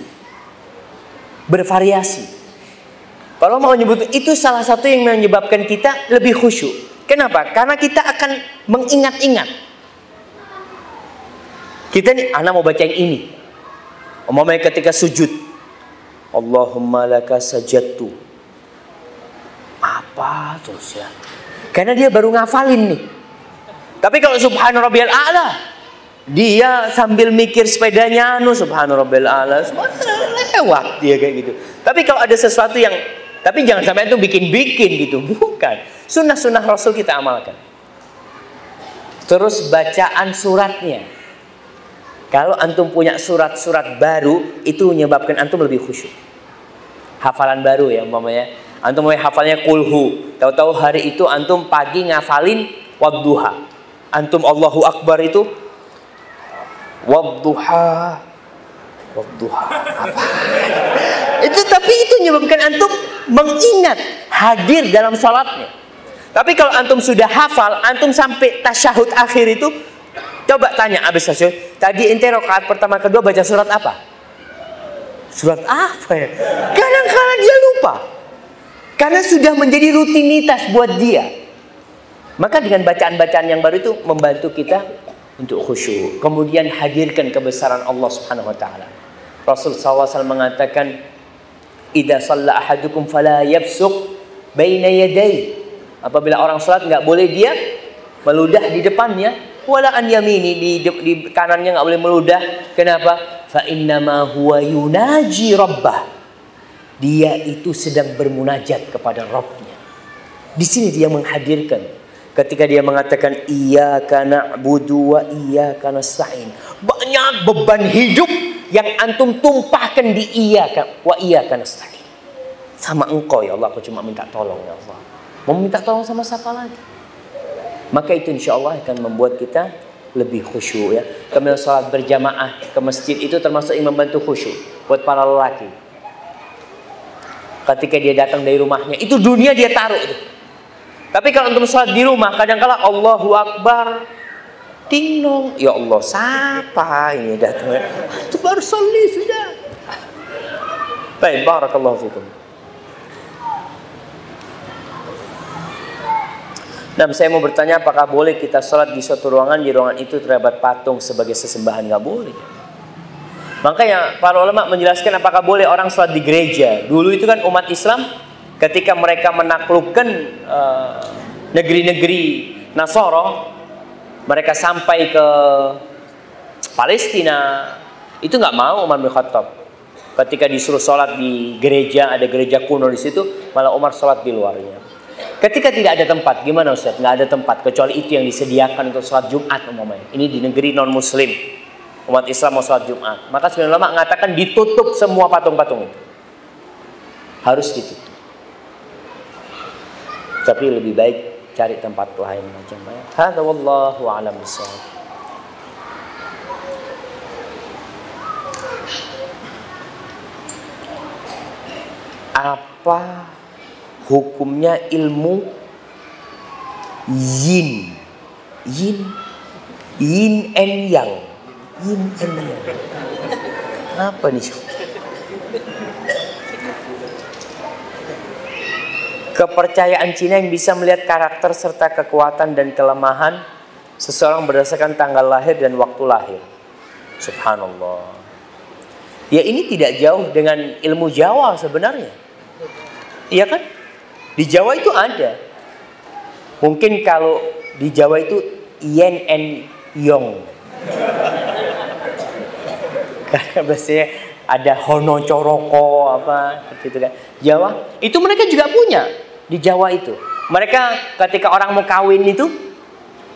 [SPEAKER 1] Bervariasi. Kalau mau nyebut itu salah satu yang menyebabkan kita lebih khusyuk. Kenapa? Karena kita akan mengingat-ingat. Kita nih, anak mau baca yang ini. Umumnya ketika sujud. Allahumma laka sajadtu. Apa terus ya? Karena dia baru ngafalin nih. Tapi kalau subhana rabbiyal a'la Dia sambil mikir sepedanya anu subhanallah ala lewat dia kayak gitu. Tapi kalau ada sesuatu yang tapi jangan sampai itu bikin-bikin gitu, bukan. Sunnah-sunnah Rasul kita amalkan. Terus bacaan suratnya. Kalau antum punya surat-surat baru, itu menyebabkan antum lebih khusyuk. Hafalan baru ya umpamanya. Antum mau hafalnya kulhu. Tahu-tahu hari itu antum pagi ngafalin wadduha. Antum Allahu Akbar itu wadduha wadduha apa itu tapi itu menyebabkan antum mengingat hadir dalam salatnya tapi kalau antum sudah hafal antum sampai tasyahud akhir itu coba tanya abis tasyahud tadi ente rakaat pertama kedua baca surat apa surat apa ya kadang-kadang dia lupa karena sudah menjadi rutinitas buat dia maka dengan bacaan-bacaan yang baru itu membantu kita untuk khusyuk. Kemudian hadirkan kebesaran Allah Subhanahu wa taala. Rasul SAW mengatakan, "Idza shalla ahadukum fala yafsuq baina yaday." Apabila orang salat enggak boleh dia meludah di depannya, wala an yamini di, di, di kanannya enggak boleh meludah. Kenapa? Fa innama huwa yunaji rabbah. Dia itu sedang bermunajat kepada Rabbnya. Di sini dia menghadirkan ketika dia mengatakan iya karena budu wa iya karena sa'in banyak beban hidup yang antum tumpahkan di iya wa iya karena sa'in sama engkau ya Allah aku cuma minta tolong ya Allah mau minta tolong sama siapa lagi maka itu insya Allah akan membuat kita lebih khusyuk ya kemudian sholat berjamaah ke masjid itu termasuk yang membantu khusyuk buat para lelaki ketika dia datang dari rumahnya itu dunia dia taruh itu tapi kalau untuk sholat di rumah, kadang-kala Allahu Akbar, tingnong, ya Allah, siapa ini datang? Itu baru soli sudah. Baik, barakallahu fikum. Dan saya mau bertanya apakah boleh kita sholat di suatu ruangan, di ruangan itu terdapat patung sebagai sesembahan? Nggak boleh. Makanya para ulama menjelaskan apakah boleh orang sholat di gereja. Dulu itu kan umat Islam ketika mereka menaklukkan uh, negeri-negeri Nasoro, mereka sampai ke Palestina, itu nggak mau Umar bin Khattab. Ketika disuruh sholat di gereja, ada gereja kuno di situ, malah Umar sholat di luarnya. Ketika tidak ada tempat, gimana Ustaz? Nggak ada tempat, kecuali itu yang disediakan untuk sholat Jumat umumnya. Ini di negeri non-muslim. Umat Islam mau sholat Jumat. Maka sebenarnya ulama mengatakan ditutup semua patung-patung itu. Harus ditutup. Tapi lebih baik cari tempat lain macam mana. Hadza wallahu a'lam bishawab. Apa hukumnya ilmu yin? Yin yin and yang. Yin and yang. Apa nih? Kepercayaan Cina yang bisa melihat karakter serta kekuatan dan kelemahan seseorang berdasarkan tanggal lahir dan waktu lahir. Subhanallah. Ya ini tidak jauh dengan ilmu Jawa sebenarnya. Iya kan? Di Jawa itu ada. Mungkin kalau di Jawa itu yen and yong. Karena biasanya ada hono coroko apa gitu kan. Jawa itu mereka juga punya di Jawa itu. Mereka ketika orang mau kawin itu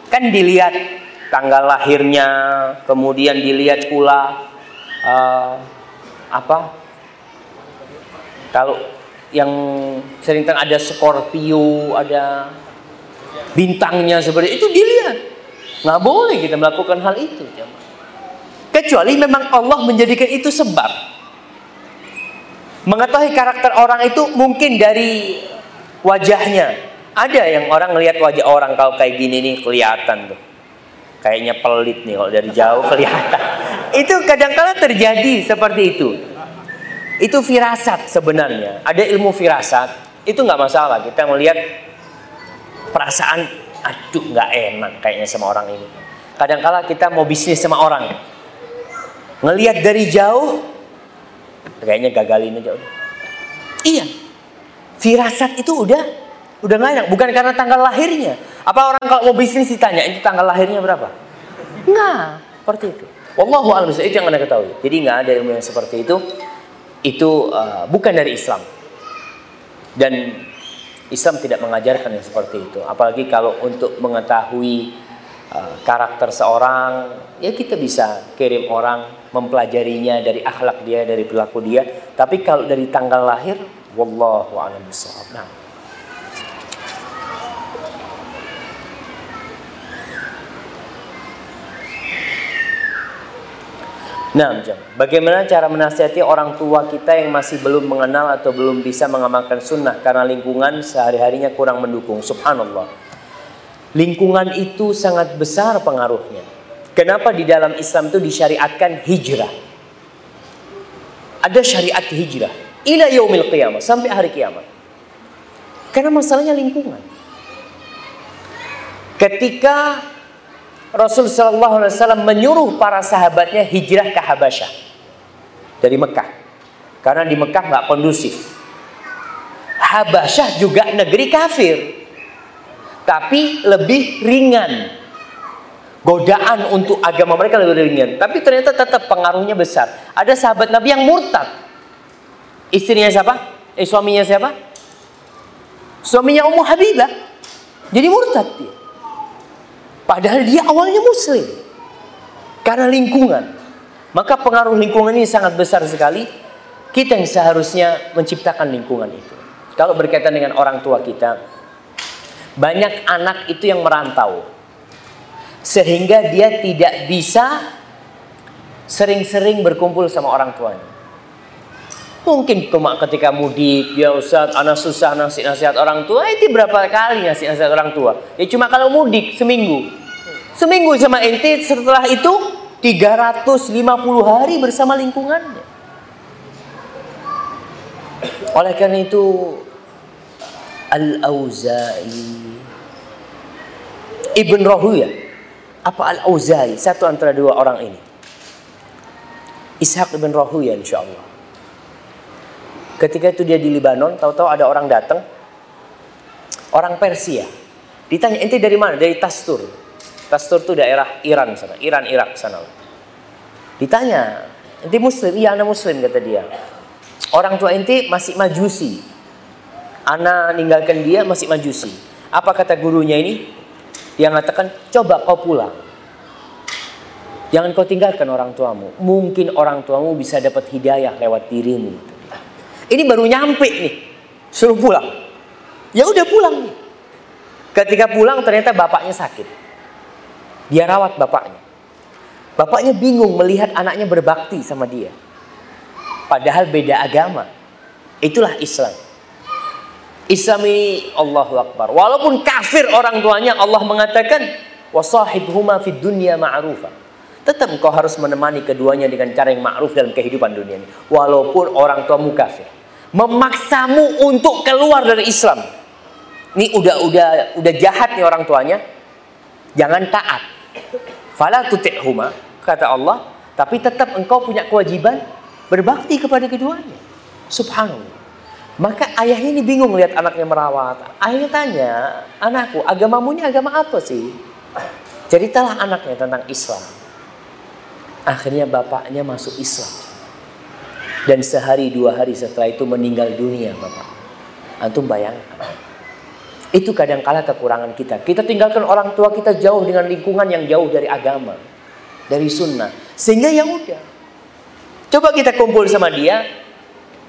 [SPEAKER 1] kan dilihat tanggal lahirnya, kemudian dilihat pula uh, apa? Kalau yang sering kan ada Scorpio, ada bintangnya seperti itu dilihat. Nggak boleh kita melakukan hal itu. Kecuali memang Allah menjadikan itu sebab. Mengetahui karakter orang itu mungkin dari wajahnya. Ada yang orang ngelihat wajah orang kalau kayak gini nih kelihatan tuh. Kayaknya pelit nih kalau dari jauh kelihatan. itu kadang-kala terjadi seperti itu. Itu firasat sebenarnya. Ada ilmu firasat. Itu nggak masalah. Kita melihat perasaan, aduh nggak enak kayaknya sama orang ini. Kadang-kala kita mau bisnis sama orang. Ngelihat dari jauh, kayaknya gagalin aja udah. Iya, firasat itu udah udah nggak enak. Bukan karena tanggal lahirnya. Apa orang kalau mau bisnis ditanya itu tanggal lahirnya berapa? Enggak. Seperti itu. Wallahu a'lam itu yang anda ketahui. Jadi nggak ada ilmu yang seperti itu. Itu uh, bukan dari Islam. Dan Islam tidak mengajarkan yang seperti itu. Apalagi kalau untuk mengetahui uh, karakter seorang, ya kita bisa kirim orang mempelajarinya dari akhlak dia, dari perilaku dia. Tapi kalau dari tanggal lahir, wallahu a'lam bishawab. Nah. Nah. Bagaimana cara menasihati orang tua kita yang masih belum mengenal atau belum bisa mengamalkan sunnah karena lingkungan sehari-harinya kurang mendukung? Subhanallah. Lingkungan itu sangat besar pengaruhnya. Kenapa di dalam Islam itu disyariatkan hijrah? Ada syariat hijrah. Ila yaumil qiyamah. Sampai hari kiamat. Karena masalahnya lingkungan. Ketika Rasul Shallallahu Alaihi Wasallam menyuruh para sahabatnya hijrah ke Habasyah dari Mekah, karena di Mekah nggak kondusif. Habasyah juga negeri kafir, tapi lebih ringan. Godaan untuk agama mereka lebih ringan, tapi ternyata tetap pengaruhnya besar. Ada sahabat Nabi yang murtad. Istrinya siapa? Eh suaminya siapa? Suaminya Ummu Habibah. Jadi murtad dia. Padahal dia awalnya muslim. Karena lingkungan. Maka pengaruh lingkungan ini sangat besar sekali. Kita yang seharusnya menciptakan lingkungan itu. Kalau berkaitan dengan orang tua kita, banyak anak itu yang merantau. Sehingga dia tidak bisa sering-sering berkumpul sama orang tuanya. Mungkin cuma ketika mudik, ya Ustaz, anak susah ngasih nasihat orang tua, itu berapa kali ngasih nasihat orang tua? Ya cuma kalau mudik seminggu. Seminggu sama ente, setelah itu 350 hari bersama lingkungannya. Oleh karena itu Al-Auza'i Ibn Rahuya apa Al-Auza'i satu antara dua orang ini Ishaq Ibn Rahuya insya Allah Ketika itu dia di Libanon, tahu-tahu ada orang datang, orang Persia. Ditanya, ente dari mana? Dari Tastur. Tastur itu daerah Iran sana, Iran Irak sana. Ditanya, ente Muslim? Iya, anak Muslim kata dia. Orang tua ente masih majusi. Anak ninggalkan dia masih majusi. Apa kata gurunya ini? Dia mengatakan, coba kau pulang. Jangan kau tinggalkan orang tuamu. Mungkin orang tuamu bisa dapat hidayah lewat dirimu. Ini baru nyampe nih. Suruh pulang. Ya udah pulang. Ketika pulang ternyata bapaknya sakit. Dia rawat bapaknya. Bapaknya bingung melihat anaknya berbakti sama dia. Padahal beda agama. Itulah Islam. Islam ini Allahu Akbar. Walaupun kafir orang tuanya Allah mengatakan wasahibhuma fid dunya ma'rufa. Tetap engkau harus menemani keduanya dengan cara yang ma'ruf dalam kehidupan dunia ini. Walaupun orang tuamu kafir memaksamu untuk keluar dari Islam. Ini udah udah udah jahat nih orang tuanya. Jangan taat. Fala tuti'huma kata Allah, tapi tetap engkau punya kewajiban berbakti kepada keduanya. Subhanallah. Maka ayahnya ini bingung lihat anaknya merawat. Ayahnya tanya, anakku agamamu ini agama apa sih? Ceritalah anaknya tentang Islam. Akhirnya bapaknya masuk Islam dan sehari dua hari setelah itu meninggal dunia Bapak. Antum bayangkan. Itu kadang-kala kekurangan kita. Kita tinggalkan orang tua kita jauh dengan lingkungan yang jauh dari agama. Dari sunnah. Sehingga ya udah. Coba kita kumpul sama dia.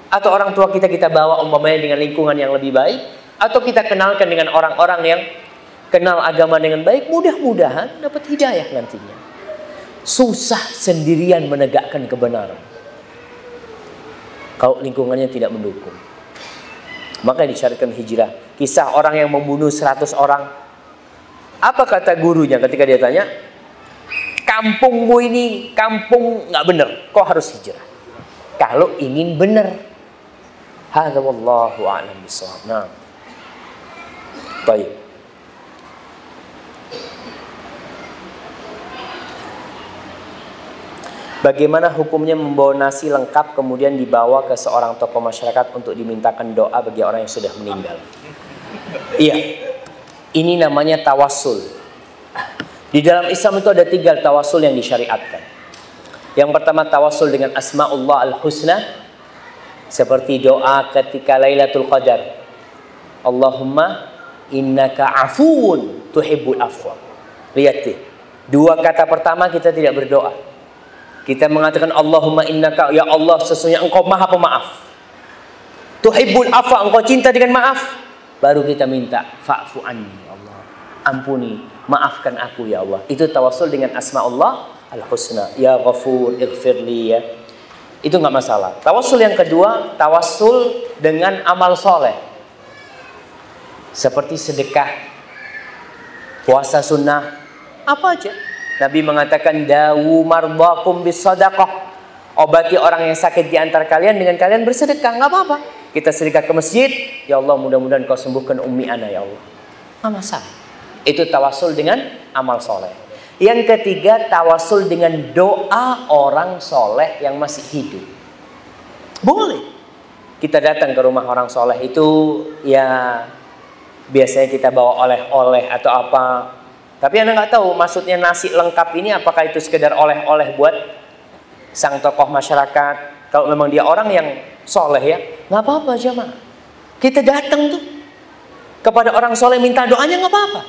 [SPEAKER 1] Atau orang tua kita kita bawa umpamanya dengan lingkungan yang lebih baik. Atau kita kenalkan dengan orang-orang yang kenal agama dengan baik. Mudah-mudahan dapat hidayah nantinya. Susah sendirian menegakkan kebenaran kalau lingkungannya tidak mendukung. Maka disyariatkan hijrah. Kisah orang yang membunuh 100 orang. Apa kata gurunya ketika dia tanya? Kampungmu ini kampung nggak benar. Kok harus hijrah? Kalau ingin benar. Hadza wallahu a'lam. Nah. Baik. Bagaimana hukumnya membawa nasi lengkap kemudian dibawa ke seorang tokoh masyarakat untuk dimintakan doa bagi orang yang sudah meninggal? Iya, ini namanya tawasul. Di dalam Islam itu ada tiga tawasul yang disyariatkan. Yang pertama tawasul dengan asmaullah al-husna seperti doa ketika Lailatul Qadar. Allahumma innaka afuun tuhibbul afwa. Lihat deh. Dua kata pertama kita tidak berdoa. Kita mengatakan Allahumma innaka ya Allah sesungguhnya engkau maha pemaaf. Tuhibbul afwa engkau cinta dengan maaf. Baru kita minta fa'fu anni Allah. Ampuni maafkan aku ya Allah. Itu tawasul dengan asma Allah al-husna. Ya ghafur, ighfirli ya. Itu nggak masalah. Tawasul yang kedua, tawasul dengan amal soleh. Seperti sedekah, puasa sunnah, apa aja. Nabi mengatakan dawu marbakum bis sadaqah. Obati orang yang sakit di antara kalian dengan kalian bersedekah, nggak apa-apa. Kita sedekah ke masjid, ya Allah mudah-mudahan kau sembuhkan ummi ana ya Allah. Nggak masalah. Itu tawasul dengan amal soleh. Yang ketiga, tawasul dengan doa orang soleh yang masih hidup. Boleh. Kita datang ke rumah orang soleh itu ya biasanya kita bawa oleh-oleh atau apa. Tapi anda nggak tahu maksudnya nasi lengkap ini apakah itu sekedar oleh-oleh buat sang tokoh masyarakat. Kalau memang dia orang yang soleh ya, nggak apa-apa jamaah. Kita datang tuh kepada orang soleh minta doanya nggak apa-apa.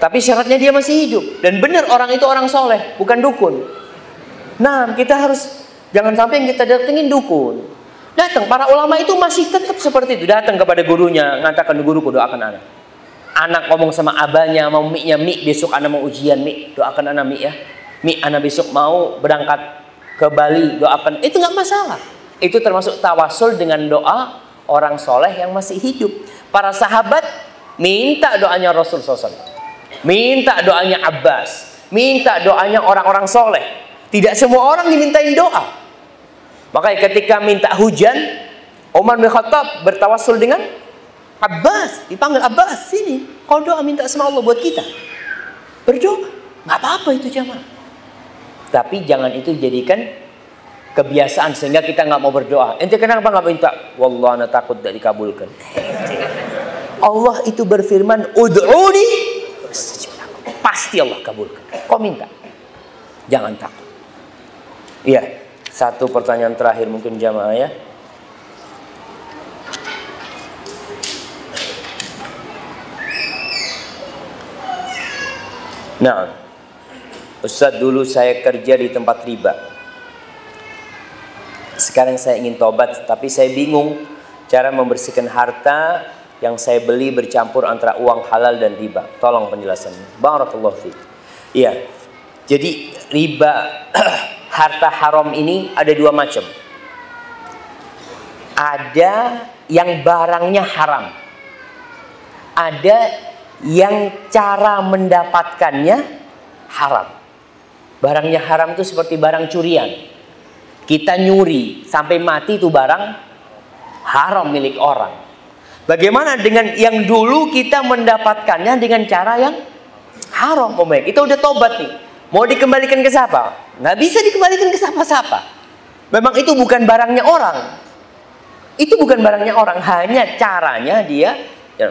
[SPEAKER 1] Tapi syaratnya dia masih hidup. Dan benar orang itu orang soleh, bukan dukun. Nah, kita harus jangan sampai yang kita datengin dukun. Datang, para ulama itu masih tetap seperti itu. Datang kepada gurunya, ngatakan guruku doakan anak. Anak ngomong sama abahnya, mau mie-nya mie, besok anak mau ujian mie, doakan anak mie ya. Mie anak besok mau berangkat ke Bali, doakan. Itu nggak masalah. Itu termasuk tawasul dengan doa orang soleh yang masih hidup. Para sahabat minta doanya Rasul SAW. Minta doanya Abbas. Minta doanya orang-orang soleh. Tidak semua orang dimintain doa. Makanya ketika minta hujan, Umar bin Khattab bertawasul dengan Abbas. Dipanggil Abbas, sini. Kau doa minta sama Allah buat kita. Berdoa. Nggak apa-apa itu jamaah. Tapi jangan itu jadikan kebiasaan sehingga kita nggak mau berdoa. Ente kenapa nggak minta? Wallah anak takut tidak dikabulkan. Allah itu berfirman, Ud'uni Pasti Allah kabulkan. Kau minta. Jangan takut. Iya, satu pertanyaan terakhir mungkin jamaah ya. Nah, Ustaz dulu saya kerja di tempat riba. Sekarang saya ingin tobat, tapi saya bingung cara membersihkan harta yang saya beli bercampur antara uang halal dan riba. Tolong penjelasannya. Barakallahu fiik. Iya. Jadi riba harta haram ini ada dua macam. Ada yang barangnya haram. Ada yang cara mendapatkannya haram. Barangnya haram itu seperti barang curian. Kita nyuri sampai mati itu barang haram milik orang. Bagaimana dengan yang dulu kita mendapatkannya dengan cara yang haram, Om Kita udah tobat nih. Mau dikembalikan ke siapa? Nggak bisa dikembalikan ke siapa-siapa. Memang itu bukan barangnya orang. Itu bukan barangnya orang, hanya caranya dia. Ya.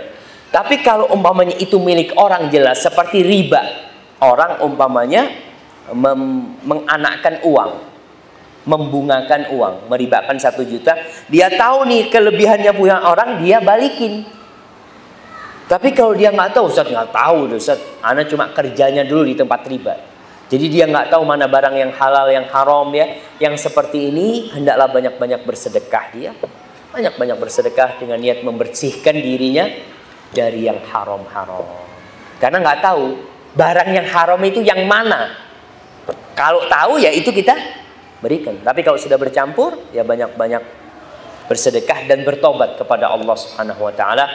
[SPEAKER 1] Tapi kalau umpamanya itu milik orang jelas seperti riba. Orang umpamanya menganakkan uang membungakan uang, meribakan satu juta, dia tahu nih kelebihannya punya orang, dia balikin. Tapi kalau dia nggak tahu, Ustaz nggak tahu, Ustaz. Anak cuma kerjanya dulu di tempat riba. Jadi dia nggak tahu mana barang yang halal, yang haram ya. Yang seperti ini hendaklah banyak-banyak bersedekah dia. Banyak-banyak bersedekah dengan niat membersihkan dirinya dari yang haram-haram. Karena nggak tahu barang yang haram itu yang mana. Kalau tahu ya itu kita berikan. Tapi kalau sudah bercampur, ya banyak-banyak bersedekah dan bertobat kepada Allah Subhanahu wa taala.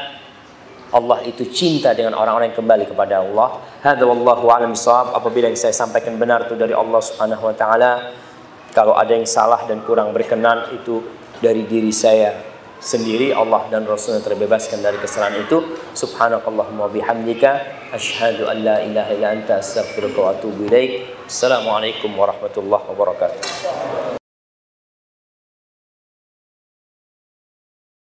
[SPEAKER 1] Allah itu cinta dengan orang-orang yang kembali kepada Allah. Hadza wallahu a'lam Apabila yang saya sampaikan benar itu dari Allah Subhanahu wa taala. Kalau ada yang salah dan kurang berkenan itu dari diri saya sendiri Allah dan Rasulnya terbebaskan dari kesalahan itu. Subhanakallahumma bihamdika asyhadu an la ilaha illa anta astaghfiruka wa atubu ilaik. Assalamualaikum warahmatullahi wabarakatuh